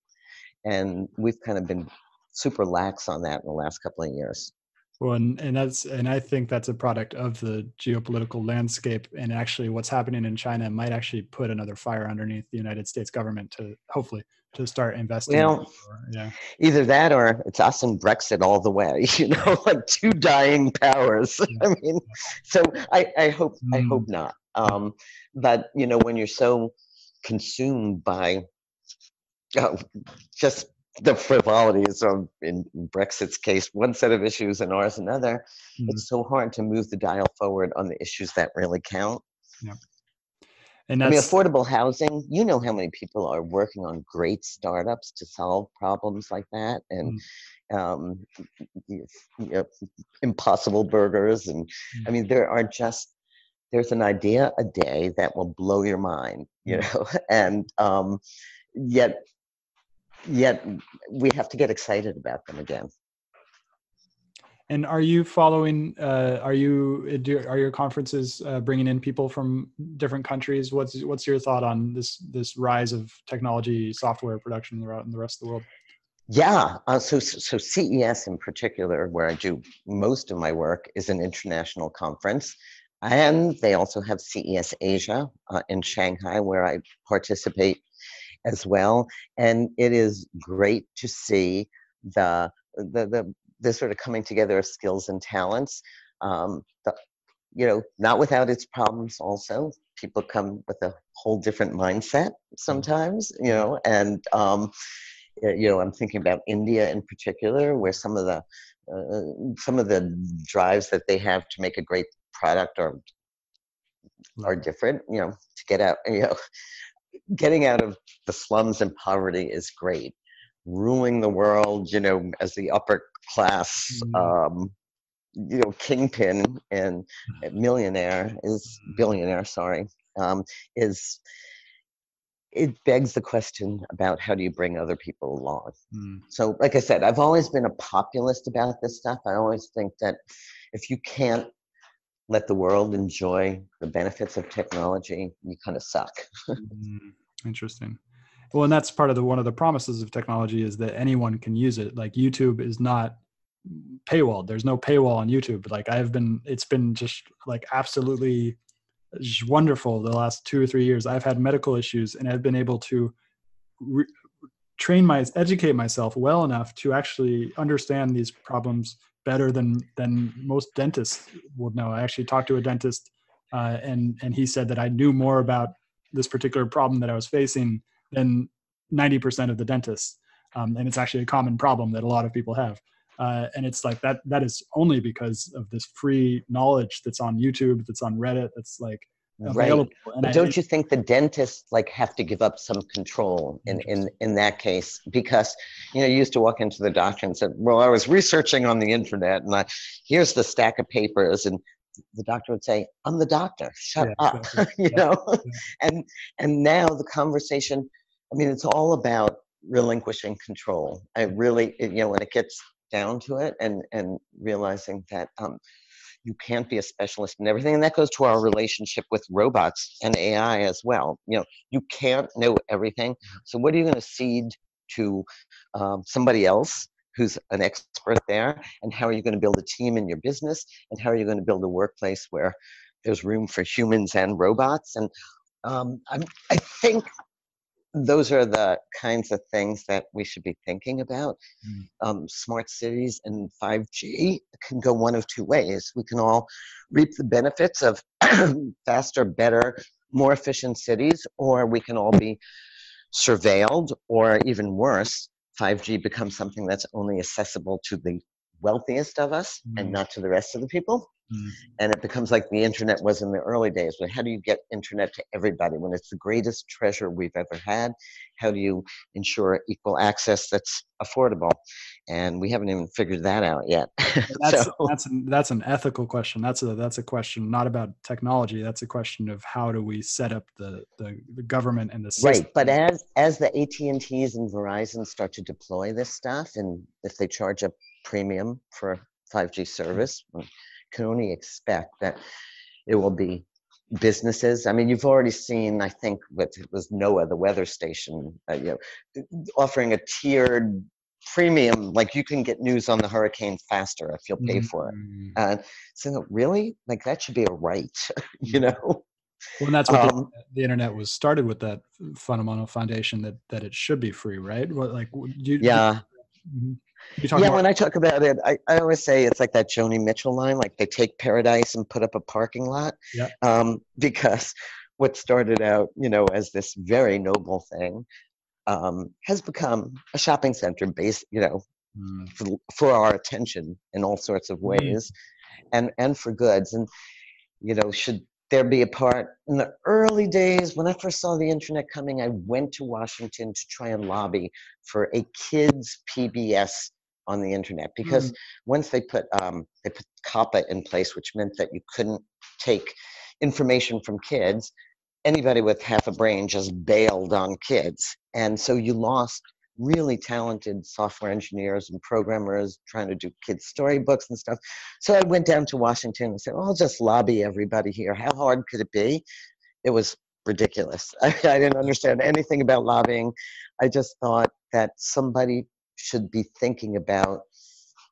and we've kind of been super lax on that in the last couple of years.
Well, and, and that's and I think that's a product of the geopolitical landscape, and actually, what's happening in China might actually put another fire underneath the United States government to hopefully to start investing.
Well, yeah. either that or it's us and Brexit all the way. You know, like two dying powers. Yeah. I mean, so I, I hope mm. I hope not. Um, but you know, when you're so consumed by uh, just the frivolities of in Brexit's case one set of issues and ours another, mm. it's so hard to move the dial forward on the issues that really count.
Yeah.
And I mean, affordable housing. You know how many people are working on great startups to solve problems like that, and mm. um, you know, impossible burgers, and mm. I mean, there are just there's an idea a day that will blow your mind, you mm. know, and um, yet yet we have to get excited about them again.
And are you following? Uh, are you uh, are your conferences uh, bringing in people from different countries? What's what's your thought on this this rise of technology software production in the rest of the world?
Yeah, uh, so so CES in particular, where I do most of my work, is an international conference, and they also have CES Asia uh, in Shanghai, where I participate as well. And it is great to see the the the, the sort of coming together of skills and talents. Um, the, you know, not without its problems. Also, people come with a whole different mindset mm-hmm. sometimes. You know, and um, you know, I'm thinking about India in particular, where some of the uh, some of the drives that they have to make a great product are are different. You know, to get out. You know, getting out of the slums and poverty is great. Ruling the world, you know, as the upper class, mm-hmm. um, you know, kingpin and millionaire is billionaire. Sorry, um, is it begs the question about how do you bring other people along. Mm. So, like I said, I've always been a populist about this stuff. I always think that if you can't let the world enjoy the benefits of technology, you kind of suck.
mm, interesting. Well, and that's part of the one of the promises of technology is that anyone can use it. Like YouTube is not paywalled. There's no paywall on YouTube. Like I've been, it's been just like absolutely wonderful the last two or three years. I've had medical issues and I've been able to re- train my educate myself well enough to actually understand these problems better than than most dentists would know. I actually talked to a dentist, uh, and and he said that I knew more about this particular problem that I was facing than 90% of the dentists, um, and it's actually a common problem that a lot of people have. Uh, and it's like that that is only because of this free knowledge that's on YouTube, that's on Reddit, that's like
available. Right. But don't you think the dentists like have to give up some control in, in, in that case? Because, you know, you used to walk into the doctor and said, well, I was researching on the internet and I, here's the stack of papers and the doctor would say, I'm the doctor, shut yeah, up, you know? Yeah. And, and now the conversation, I mean, it's all about relinquishing control. I really, you know, when it gets down to it and, and realizing that, um, you can't be a specialist in everything and that goes to our relationship with robots and ai as well you know you can't know everything mm-hmm. so what are you going to cede to um, somebody else who's an expert there and how are you going to build a team in your business and how are you going to build a workplace where there's room for humans and robots and um, i think those are the kinds of things that we should be thinking about. Mm. Um, smart cities and 5G can go one of two ways. We can all reap the benefits of faster, better, more efficient cities, or we can all be surveilled, or even worse, 5G becomes something that's only accessible to the wealthiest of us mm. and not to the rest of the people. Mm. And it becomes like the internet was in the early days. But how do you get internet to everybody when it's the greatest treasure we've ever had? How do you ensure equal access that's affordable? And we haven't even figured that out yet.
that's so. that's an, that's an ethical question. That's a that's a question not about technology. That's a question of how do we set up the the, the government and the system.
Right, but as as the AT and T's and Verizon start to deploy this stuff, and if they charge a premium for 5G service can only expect that it will be businesses. I mean, you've already seen, I think, what it was NOAA, the weather station, uh, you know, offering a tiered premium, like you can get news on the hurricane faster if you'll pay for it. Mm. And so, really, like that should be a right, you know.
Well, and that's what um, the, the, internet was started with that fundamental foundation that that it should be free, right? What, like,
you, yeah. You, mm-hmm yeah, about- when I talk about it, I, I always say it's like that Joni Mitchell line, like they take paradise and put up a parking lot.
Yeah.
Um, because what started out, you know, as this very noble thing, um, has become a shopping center based, you know, mm. for, for our attention in all sorts of mm. ways, mm. and and for goods. And you know, should there be a part in the early days when I first saw the internet coming? I went to Washington to try and lobby for a kids PBS on the internet because mm. once they put um, they put COPPA in place, which meant that you couldn't take information from kids, anybody with half a brain just bailed on kids, and so you lost really talented software engineers and programmers trying to do kids storybooks and stuff. So I went down to Washington and said, well, I'll just lobby everybody here. How hard could it be? It was ridiculous. I, I didn't understand anything about lobbying. I just thought that somebody should be thinking about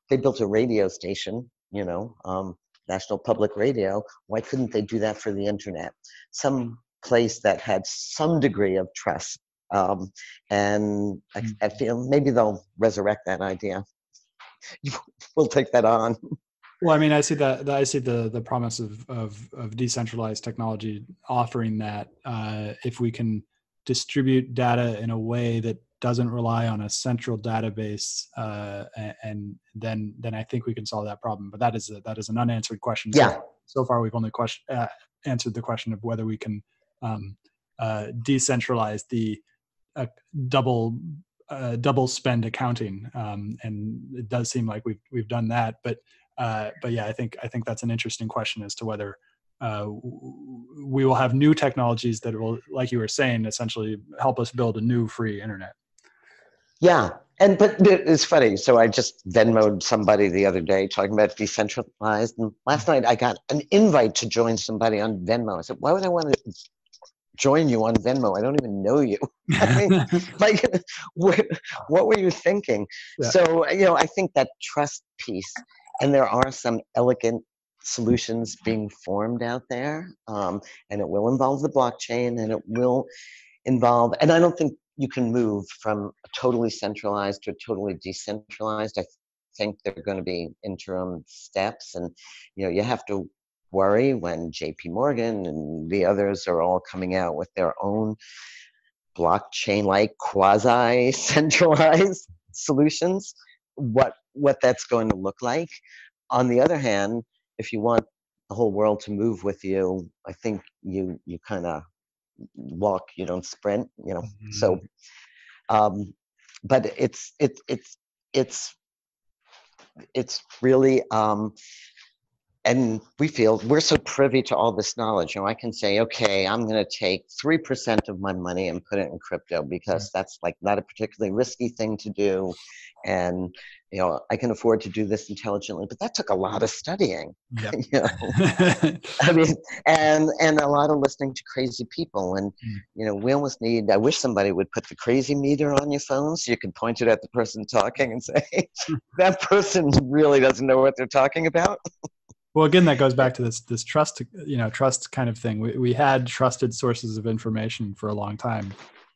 they built a radio station you know um, national public radio. Why couldn't they do that for the internet? Some place that had some degree of trust um, and I, I, mm. feel maybe they'll resurrect that idea. We'll take that on.
Well i mean i see that i see the the promise of of, of decentralized technology offering that uh, if we can distribute data in a way that doesn't rely on a central database, uh, and then then I think we can solve that problem. But that is a, that is an unanswered question.
Yeah.
So, so far, we've only question uh, answered the question of whether we can um, uh, decentralize the uh, double uh, double spend accounting, um, and it does seem like we've we've done that. But uh, but yeah, I think I think that's an interesting question as to whether uh, we will have new technologies that will, like you were saying, essentially help us build a new free internet.
Yeah, and but it's funny. So I just Venmoed somebody the other day talking about decentralized, and last night I got an invite to join somebody on Venmo. I said, "Why would I want to join you on Venmo? I don't even know you." I mean, like, what, what, were you thinking? Yeah. So you know, I think that trust piece, and there are some elegant solutions being formed out there, um, and it will involve the blockchain, and it will involve, and I don't think you can move from totally centralized to totally decentralized. I think there are going to be interim steps, and you know you have to worry when J.P. Morgan and the others are all coming out with their own blockchain-like quasi-centralized solutions. What what that's going to look like. On the other hand, if you want the whole world to move with you, I think you you kind of walk you don't sprint you know mm-hmm. so um but it's it's it's it's it's really um and we feel we're so privy to all this knowledge. You know, I can say, okay, I'm going to take 3% of my money and put it in crypto because that's like not a particularly risky thing to do. And you know, I can afford to do this intelligently, but that took a lot of studying.
Yep.
you know? I mean, and and a lot of listening to crazy people. And
Mm.
you know, we almost need. I wish somebody would put the crazy meter on your phone so you can point it at the person talking and say, "That person really doesn't know what they're talking about."
Well, again, that goes back to this this trust, you know, trust kind of thing. We we had trusted sources of information for a long time,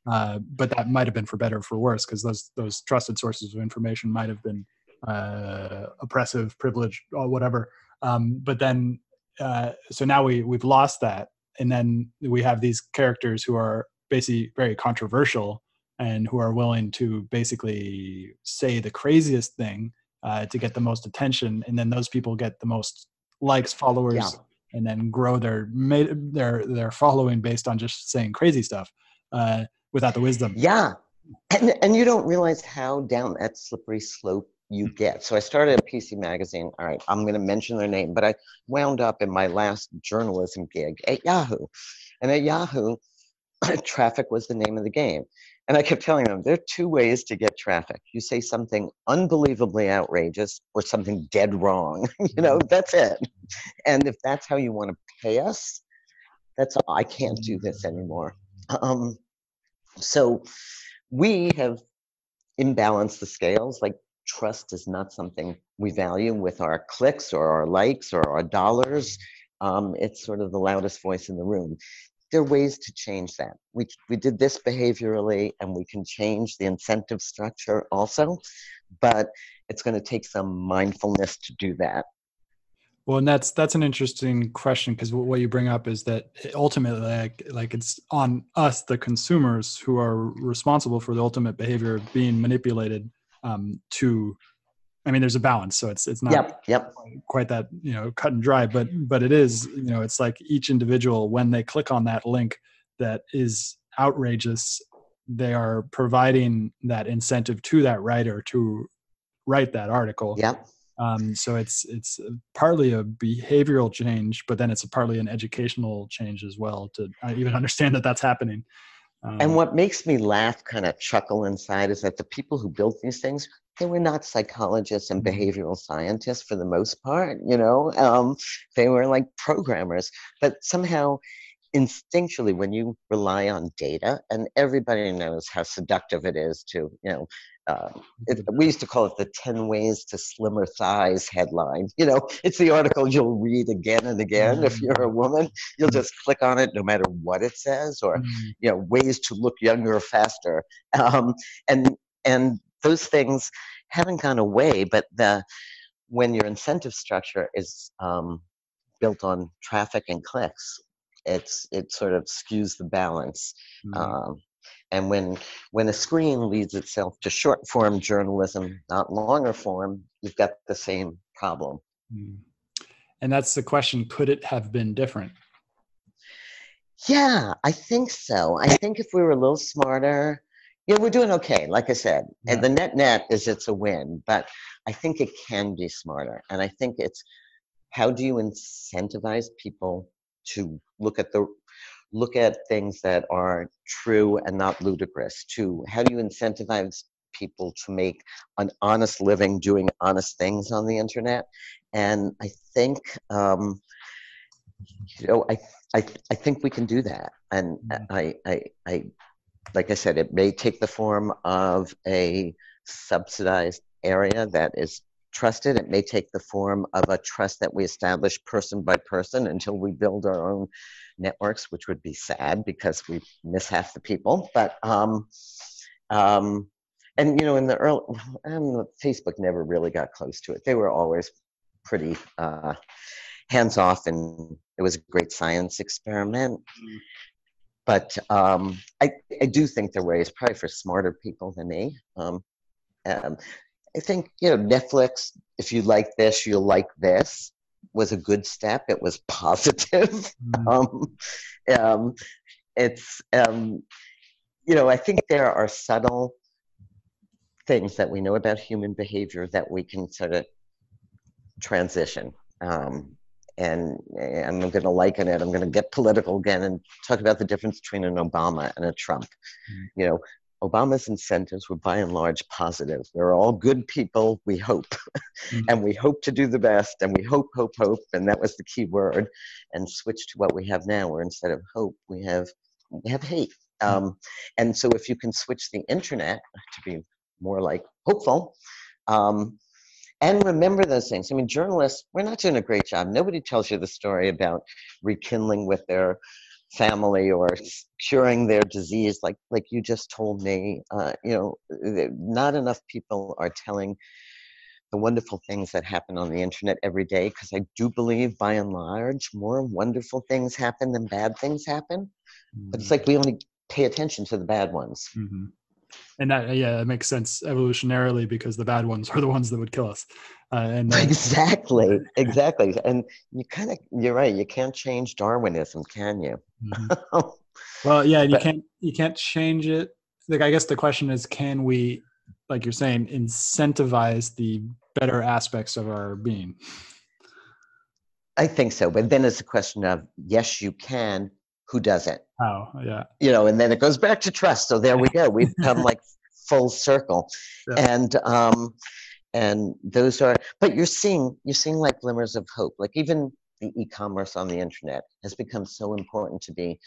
uh, but that might have been for better or for worse because those those trusted sources of information might have been uh, oppressive, privileged, or whatever. Um, but then, uh, so now we we've lost that, and then we have these characters who are basically very controversial and who are willing to basically say the craziest thing uh, to get the most attention, and then those people get the most likes, followers,
Yeah.
and then grow their their their following based on just saying crazy stuff uh, without the wisdom.
Yeah, and and you don't realize how down that slippery slope you get. So I started a PC magazine. All right, I'm going to mention their name, but I wound up in my last journalism gig at Yahoo, and at Yahoo, traffic was the name of the game. And I kept telling them there are two ways to get traffic. You say something unbelievably outrageous or something dead wrong. you know, that's it. And if that's how you want to pay us, that's I can't do this anymore. Um, so we have imbalanced the scales. Like trust is not something we value with our clicks or our likes or our dollars. Um, it's sort of the loudest voice in the room. There are ways to change that. We, we did this behaviorally and we can change the incentive structure also, but it's going to take some mindfulness to do that.
Well, and that's that's an interesting question because what you bring up is that ultimately, like, like it's on us, the consumers, who are responsible for the ultimate behavior of being manipulated um, to. I mean, there's a balance, so it's it's not
Yep, yep.
quite that you know cut and dry, but but it is you know it's like each individual when they click on that link that is outrageous, they are providing that incentive to that writer to write that article.
Yep.
Um, so it's it's partly a behavioral change, but then it's a partly an educational change as well to even understand that that's happening. Um,
And what makes me laugh, kind of chuckle inside, is that the people who built these things, they were not psychologists and
Mhm.
behavioral scientists for the most part, you know. Um, they were like programmers. But somehow, instinctually, when you rely on data, and everybody knows how seductive it is to, you know, uh, it, we used to call it the 10 ways to slimmer thighs headline. You know, it's the article you'll read again and again. If you're a woman, you'll just click on it no matter what it says, or
mm,
you know ways to look younger faster um, and and those things haven't gone away but the when your incentive structure is um, built on traffic and clicks it's it sort of skews the balance
mm,
um, and when when a screen leads itself to short form journalism not longer form you've got the same problem
mm. and that's the question: Could it have been different?
Yeah, I think so. I think if we were a little smarter, yeah, we're doing okay. Like I said,
Yeah.
and the net net is it's a win, but I think it can be smarter. And I think it's how do you incentivize people to look at the look at things that are true and not ludicrous? To how do you incentivize people to make an honest living doing honest things on the internet? And I think um, you know, I I I think we can do that, and
Mhm.
I I I like I said, it may take the form of a subsidized area that is trusted. It may take the form of a trust that we establish person by person until we build our own networks, which would be sad because we miss half the people. But um, um, and you know, in the early, um, Facebook never really got close to it. They were always pretty uh, hands off, and it was a great science experiment. But um, I, I do think there are ways, probably for smarter people than me. Um, um, I think you know Netflix. If you like this, you'll like this. Was a good step. It was positive.
Mm,
um, um, it's um, you know I think there are subtle things that we know about human behavior that we can sort of transition. Um, and, I'm going to liken it. I'm going to get political again and talk about the difference between an Obama and a Trump.
Mm.
You know, Obama's incentives were by and large positive. They're all good people, we hope. Mm-hmm. and we hope to do the best, and we hope, hope, hope. And that was the key word. And switch to what we have now, where instead of hope, we have we have hate. Mm-hmm. Um, and so if you can switch the internet to be more like hopeful, um, and remember those things. I mean, journalists, we're not doing a great job. Nobody tells you the story about rekindling with their family or curing their disease like like you just told me uh, you know not enough people are telling the wonderful things that happen on the internet every day because i do believe by and large more wonderful things happen than bad things happen mm-hmm. but it's like we only pay attention to the bad ones
mm-hmm and that yeah, it makes sense evolutionarily because the bad ones are the ones that would kill us. Uh, and
uh, exactly, exactly. And you kind of you're right. You can't change Darwinism, can you?
Mm-hmm. well, yeah, you but, can't you can't change it. Like I guess the question is, can we, like you're saying, incentivize the better aspects of our being?
I think so, but then it's a question of yes, you can. Who does
Oh, yeah.
You know, and then it goes back to trust. So there we go. We've come like full circle. Yeah. And um and those are but you're seeing you're seeing like glimmers of hope. Like even the e-commerce on the internet has become so important to be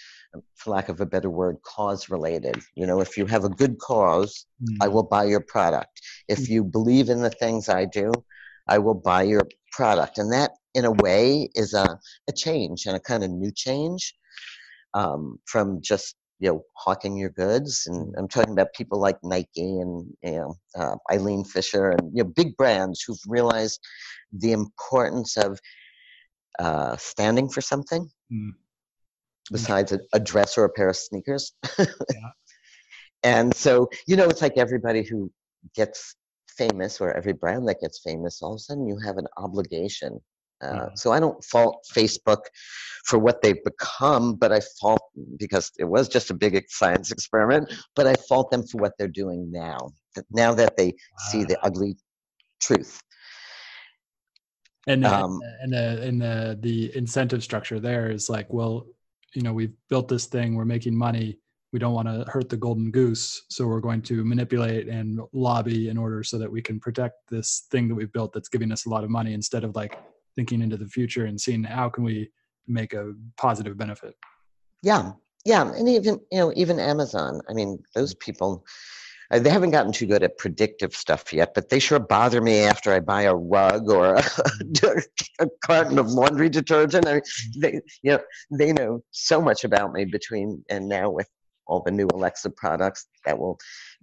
for lack of a better word cause related you know if you have a good because mm. i will buy your product if you believe in the things i do i will buy your product and that in a way is a, a change and a kind of new change um, from just you know hawking your goods and i'm talking about people like nike and you know uh, eileen fisher and you know big brands who've realized the importance of uh, standing for something mm. besides a, a, dress or a pair of sneakers yeah. and so you know it's like everybody who gets famous or every brand that gets famous all of a sudden you have an obligation uh, so I don't fault Facebook for what they've become, but I fault because it was just a big science experiment. But I fault them for what they're doing now. Now that they see the ugly truth.
And um, and the and the the incentive structure there is like, well, you know, we've built this thing, we're making money. We don't want to hurt the golden goose, so we're going to manipulate and lobby in order so that we can protect this thing that we've built that's giving us a lot of money instead of like thinking into the future and seeing how can we make a positive benefit.
Yeah yeah and even you know even amazon i mean those people uh, they haven't gotten too good at predictive stuff yet but they sure bother me after i buy a rug or a, a carton of laundry detergent. I mean, they you know they know so much about me between and now with all the new alexa products that will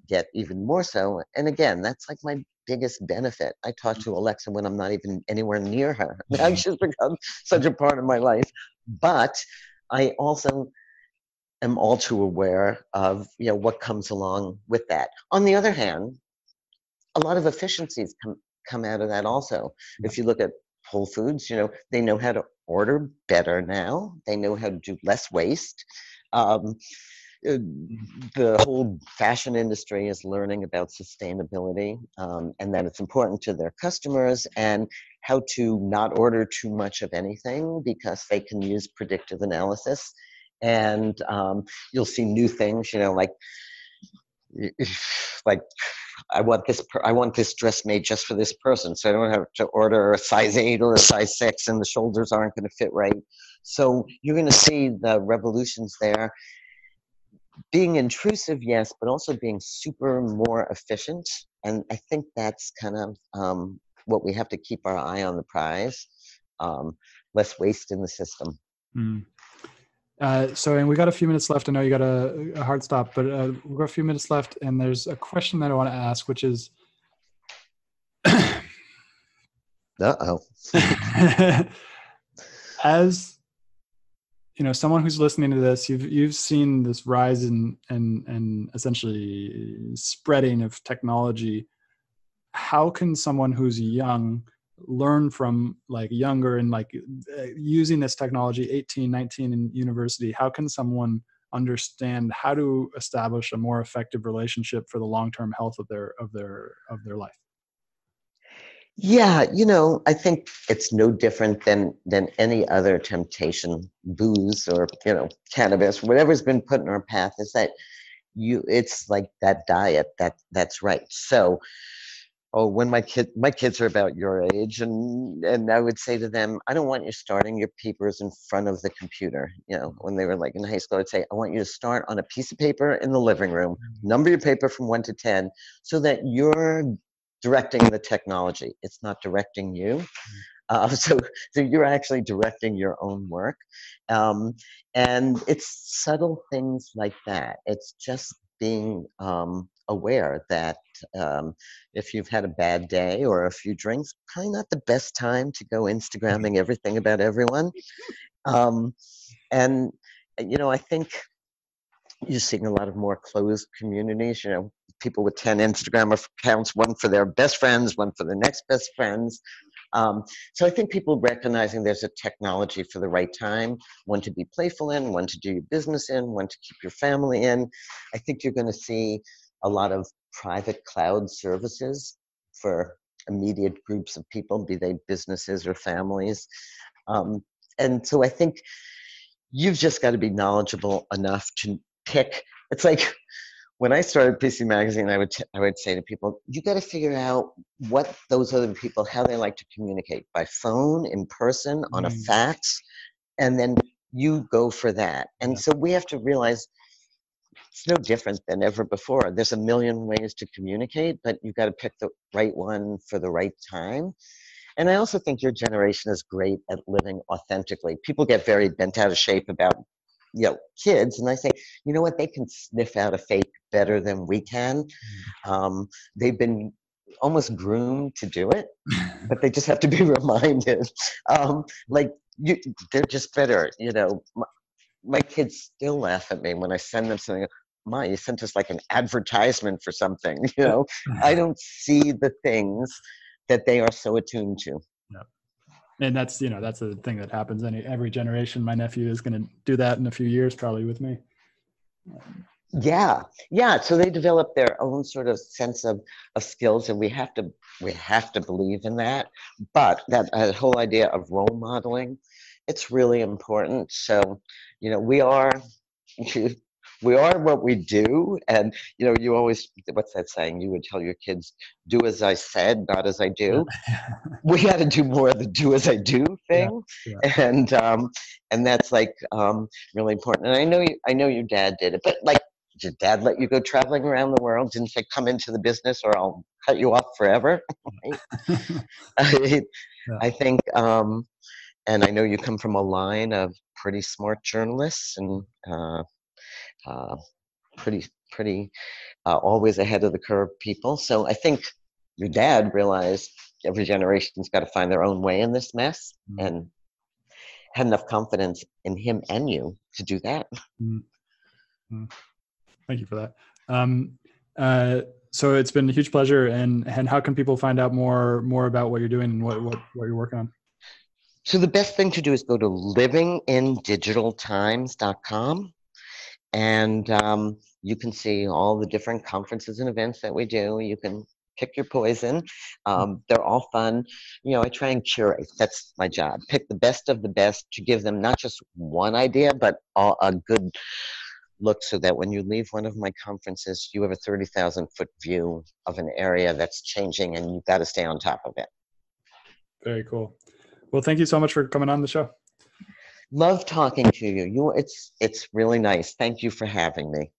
get even more so and again that's like my biggest benefit. I talk to Alexa when I'm not even anywhere near her. Now she's become such a part of my life. But I also am all too aware of you know what comes along with that. On the other hand, a lot of efficiencies come come out of that also. If you look at Whole Foods, you know they know how to order better now. They know how to do less waste. Um, the whole fashion industry is learning about sustainability um, and that it's important to their customers and how to not order too much of anything because they can use predictive analysis. And um, you'll see new things you know like like I want this per- I want this dress made just for this person so I don't have to order a size 8 or a size 6 and the shoulders aren't going to fit right. So you're going to see the revolutions there being intrusive, yes, but also being super more efficient. And I think that's kind of um, what we have to keep our eye on the prize. Um, less waste in the system. Mm.
Uh, so, and we got a few minutes left. I know you got a, a hard stop, but uh, we've got a few minutes left, and there's a question that I want to ask, which is.
uh oh.
as you know someone who's listening to this you've you've seen this rise in and and essentially spreading of technology. How can someone who's young learn from like younger and like uh, using this technology 18 19 in university how can someone understand how to establish a more effective relationship for the long-term health of their of their of their life
yeah, you know, I think it's no different than than any other temptation, booze or you know, cannabis, whatever's been put in our path. Is that you it's like that diet that that's right so oh when my kid my kids are about your age and and i would say to them i don't want you starting your papers in front of the computer you know when they were like in high school i'd say i want you to start on a piece of paper in the living room
Mm-hmm.
number your paper from 1 to 10 so that you're directing the technology. It's not directing you. Uh, so so you're actually directing your own work. Um, and it's subtle things like that. It's just being um, aware that um, if you've had a bad day or a few drinks, probably not the best time to go Instagramming everything about everyone. Um, and, you know, I think you're seeing a lot of more closed communities, you know, people with 10 Instagram accounts, one for their best friends, one for their next best friends. Um, so I think people recognizing there's a technology for the right time, one to be playful in, one to do your business in, one to keep your family in. I think you're going to see a lot of private cloud services for immediate groups of people, be they businesses or families. Um, and so I think you've just got to be knowledgeable enough to pick. It's like when I started PC Magazine, I would t- I would say to people, you got to figure out what those other people how they like to communicate by phone, in person, on a
Mm.
fax, and then you go for that. And
Yeah.
so we have to realize it's no different than ever before. There's a million ways to communicate, but you've got to pick the right one for the right time. And I also think your generation is great at living authentically. People get very bent out of shape about you know kids, and I say, you know what, they can sniff out a fake better than we can. Um, they've been almost groomed to do it, but they just have to be reminded. Um, like you, they're just better. You know, my, my kids still laugh at me when I send them something. Ma, you sent us like an advertisement for something. You know, I don't see the things that they are so attuned to.
and that's you know that's the thing that happens any every generation my nephew is going to do that in a few years probably with me
Yeah, yeah. So they develop their own sort of sense of, of skills, and we have to we have to believe in that. But that whole idea of role modeling, it's really important. So, you know, we are we are what we do, and you know, you always what's that saying? You would tell your kids, "Do as I said, not as I do." we got to do more of the "do as I do" thing,
yeah.
and um, and that's like um, really important. And I know you, I know your dad did it, but like, did your dad let you go traveling around the world? Didn't say come into the business or I'll cut you off forever? I,
Yeah.
I think, um, and I know you come from a line of pretty smart journalists and uh, uh, pretty pretty uh, always ahead of the curve people. So I think your dad realized every generation's got to find their own way in this mess,
Mm.
and had enough confidence in him and you to do that.
Thank you for that um, uh, so it's been a huge pleasure and and how can people find out more more about what you're doing and what what, what you're working on
So the best thing to do is go to livingindigitaltimes.com and um, you can see all the different conferences and events that we do. You can pick your poison. Um, they're all fun. You know, I try and curate. That's my job. Pick the best of the best to give them not just one idea, but all, a good look so that when you leave one of my conferences, you have a 30,000 foot view of an area that's changing and you've got to stay on top of it.
very cool well thank you so much for coming on the show
Love talking to you. You, it's it's really nice. Thank you for having me.